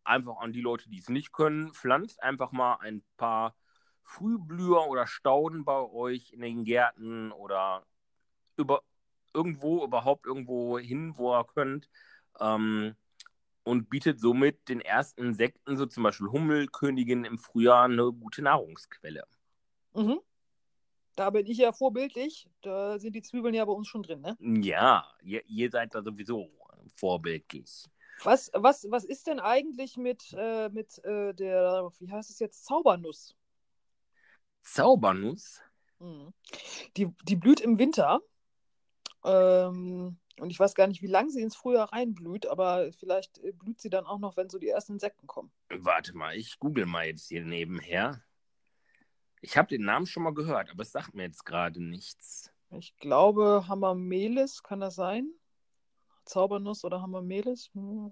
einfach an die Leute, die es nicht können, pflanzt einfach mal ein paar Frühblüher oder Stauden bei euch in den Gärten oder über, irgendwo, überhaupt irgendwo hin, wo ihr könnt. Ähm, und bietet somit den ersten Insekten, so zum Beispiel Hummelkönigin im Frühjahr, eine gute Nahrungsquelle. Mhm. Da bin ich ja vorbildlich. Da sind die Zwiebeln ja bei uns schon drin, ne? Ja, ihr, ihr seid da sowieso vorbildlich. Was, was, was ist denn eigentlich mit, äh, mit äh, der, wie heißt es jetzt, Zaubernuss? Zaubernuss? Mhm. Die, die blüht im Winter. Ähm, und ich weiß gar nicht, wie lange sie ins Frühjahr reinblüht, aber vielleicht äh, blüht sie dann auch noch, wenn so die ersten Insekten kommen. Warte mal, ich google mal jetzt hier nebenher. Ich habe den Namen schon mal gehört, aber es sagt mir jetzt gerade nichts. Ich glaube, Hammermelis, kann das sein? Zaubernuss oder Hammermelis? Hm.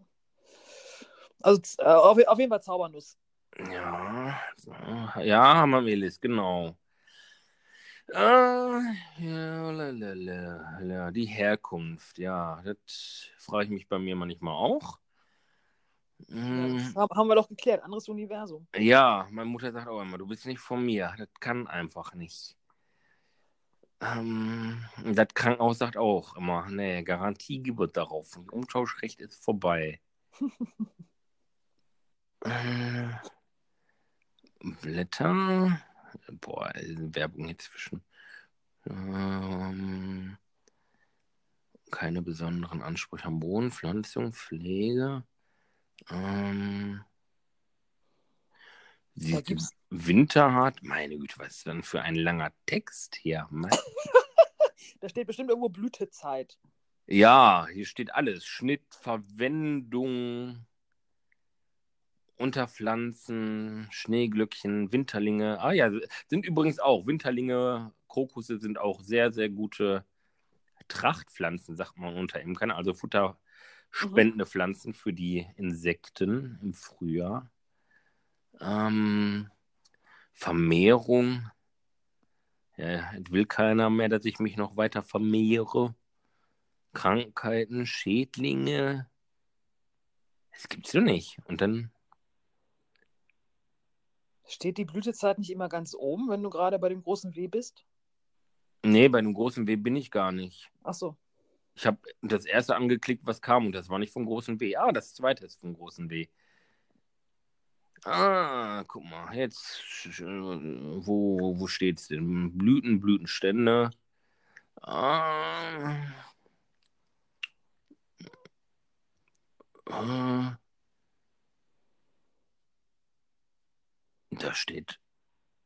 Also äh, auf, auf, jeden Fall Zaubernuss. Ja, ja, Hammermelis, genau. Ah, ja, lalala, die Herkunft, ja, das frage ich mich bei mir manchmal auch. Hm. Ja, haben wir doch geklärt, anderes Universum. Ja, meine Mutter sagt auch immer, du bist nicht von mir, das kann einfach nicht. Ähm, das Krankenhaus sagt auch immer, nee, Garantie gibt es darauf. Ein Umtauschrecht ist vorbei. (laughs) äh, Blätter. Boah, Werbung hier zwischen. Ähm, keine besonderen Ansprüche am Boden, Pflanzung, Pflege. Ähm, sie Winter hat. Meine Güte, was ist denn für ein langer Text hier? (laughs) da steht bestimmt irgendwo Blütezeit. Ja, hier steht alles. Schnitt, Verwendung, Unterpflanzen, Schneeglöckchen, Winterlinge. Ah ja, sind übrigens auch Winterlinge, Krokusse sind auch sehr, sehr gute Trachtpflanzen, sagt man unter Imkern. Also futterspendende mhm. Pflanzen für die Insekten im Frühjahr. Ähm, Vermehrung. Ja, es will keiner mehr, dass ich mich noch weiter vermehre. Krankheiten, Schädlinge. Das gibt's doch nicht. Und dann Steht die Blütezeit nicht immer ganz oben, wenn du gerade bei dem großen W bist? Nee, bei dem großen W bin ich gar nicht. Ach so. Ich habe das erste angeklickt, was kam, und das war nicht vom großen W. Ah, das zweite ist vom großen W. Ah, guck mal, jetzt, wo, wo steht's denn? Blüten, Blütenstände. Ah. Ah. Da steht,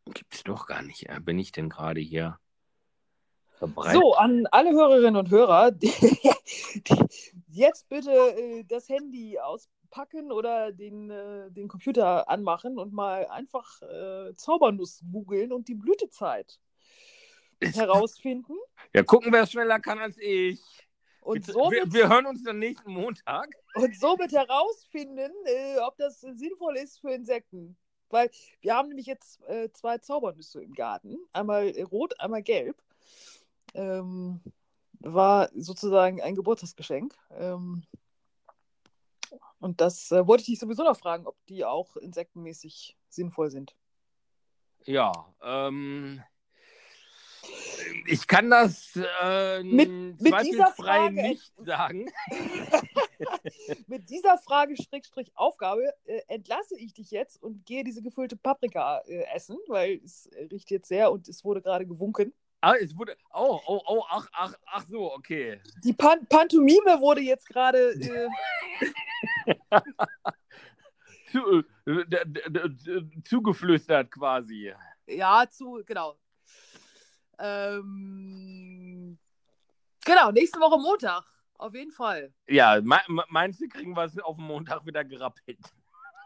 gibt's doch gar nicht. Äh, Bin ich denn gerade hier verbreitet? So, an alle Hörerinnen und Hörer, (laughs) die, die jetzt bitte äh, das Handy auspacken oder den, äh, den Computer anmachen und mal einfach äh, Zaubernuss googeln und die Blütezeit Ist- herausfinden. (laughs) Ja, gucken, wer es schneller kann als ich. Und wir, somit, wir hören uns dann nächsten Montag. und somit herausfinden, äh, ob das sinnvoll ist für Insekten. Weil wir haben nämlich jetzt äh, zwei Zaubernüsse im Garten. Einmal rot, einmal gelb. Ähm, war sozusagen ein Geburtstagsgeschenk. Ähm, und das äh, wollte ich dich sowieso noch fragen, ob die auch insektenmäßig sinnvoll sind. Ja, ähm, ich kann das äh, Mit- mit dieser Frage- nicht sagen. (laughs) (laughs) Mit dieser Frage Schrägstrich Aufgabe äh, entlasse ich dich jetzt und gehe diese gefüllte Paprika äh, essen, weil es riecht jetzt sehr und es wurde gerade gewunken. Ah, es wurde. Oh, oh, oh, ach, ach, ach so, okay. Die Pan Pantomime wurde jetzt gerade. Äh, (laughs) Zu, äh, zugeflüstert quasi. ja, zu, genau. Ähm, genau, nächste Woche Montag. Auf jeden Fall. Ja, me me- meinst du, kriegen wir es auf den Montag wieder gerappelt?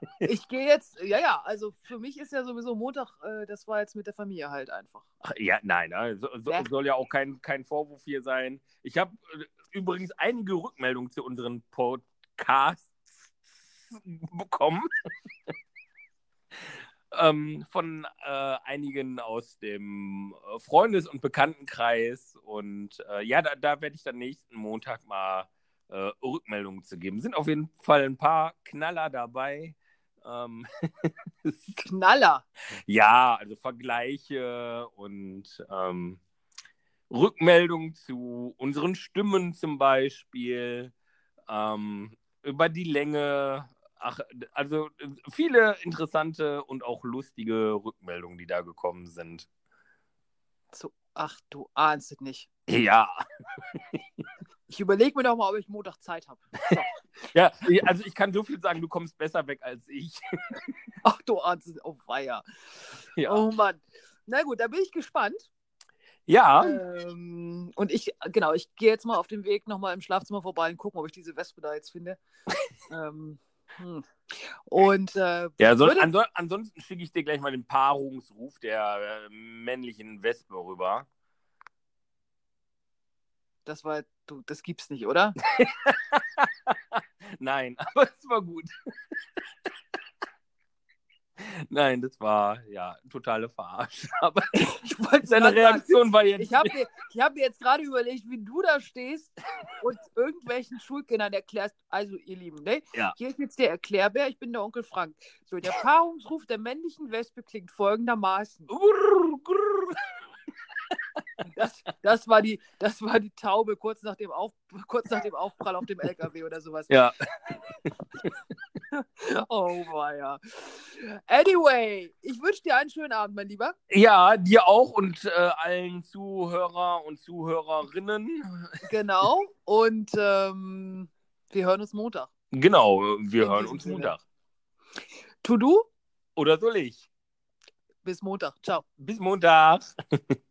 (laughs) Ich gehe jetzt, ja, ja, also für mich ist ja sowieso Montag, äh, das war jetzt mit der Familie halt einfach. Ach, Ja, nein, ne, so, so, Ja. soll ja auch kein, kein Vorwurf hier sein. Ich habe äh, übrigens einige Rückmeldungen zu unseren Podcasts (laughs) bekommen. Ähm, von äh, einigen aus dem äh, Freundes- und Bekanntenkreis. Und äh, ja, da, da werde ich dann nächsten Montag mal äh, Rückmeldungen zu geben. Sind auf jeden Fall ein paar Knaller dabei. Ähm, (laughs) Knaller. ja, also Vergleiche und ähm, Rückmeldungen zu unseren Stimmen zum Beispiel, ähm, über die Länge. Ach, also viele interessante und auch lustige Rückmeldungen, die da gekommen sind. So, ach, du ahnst es nicht. Ja, Ich überlege mir doch mal, ob ich Montag Zeit habe. So. (laughs) ja, also ich kann so viel sagen, du kommst besser weg als ich. (laughs) Ach, du ahnst es. Oh, weia. Ja, Oh Mann. Na gut, da bin ich gespannt. ja. Ähm, und ich, genau, ich gehe jetzt mal auf dem Weg nochmal im Schlafzimmer vorbei und gucken, ob ich diese Wespe da jetzt finde. (laughs) ähm, hm. Und äh, ja so, würde- anso ansonsten schicke ich dir gleich mal den Paarungsruf der äh, männlichen Wespe rüber. das war, du, das gibt's nicht, oder? (laughs) Nein, (laughs) aber es war gut. (laughs) Nein, das war ja totale Verarsch. (laughs) Aber (laughs) Ich wollte seine Reaktion war jetzt. Ich habe mir, ich hab mir jetzt gerade überlegt, wie du da stehst und irgendwelchen Schulkindern erklärst, also ihr Lieben, ne? Ja. Hier ist jetzt der Erklärbär, ich bin der Onkel Frank. So, der Paarungsruf der männlichen Wespe klingt folgendermaßen. Grrr. Das, das, war, die, das war die Taube kurz nach, dem Auf, kurz nach dem Aufprall auf dem LKW oder sowas. Ja, (laughs) Oh, weia. Anyway, ich wünsche dir einen schönen Abend, mein Lieber. ja, dir auch und äh, allen Zuhörer und Zuhörerinnen. Genau. Und ähm, wir hören uns Montag. Genau, wir In hören uns Sinne. Montag. To do? Oder soll ich? Bis Montag. Ciao. Bis Montag. (laughs)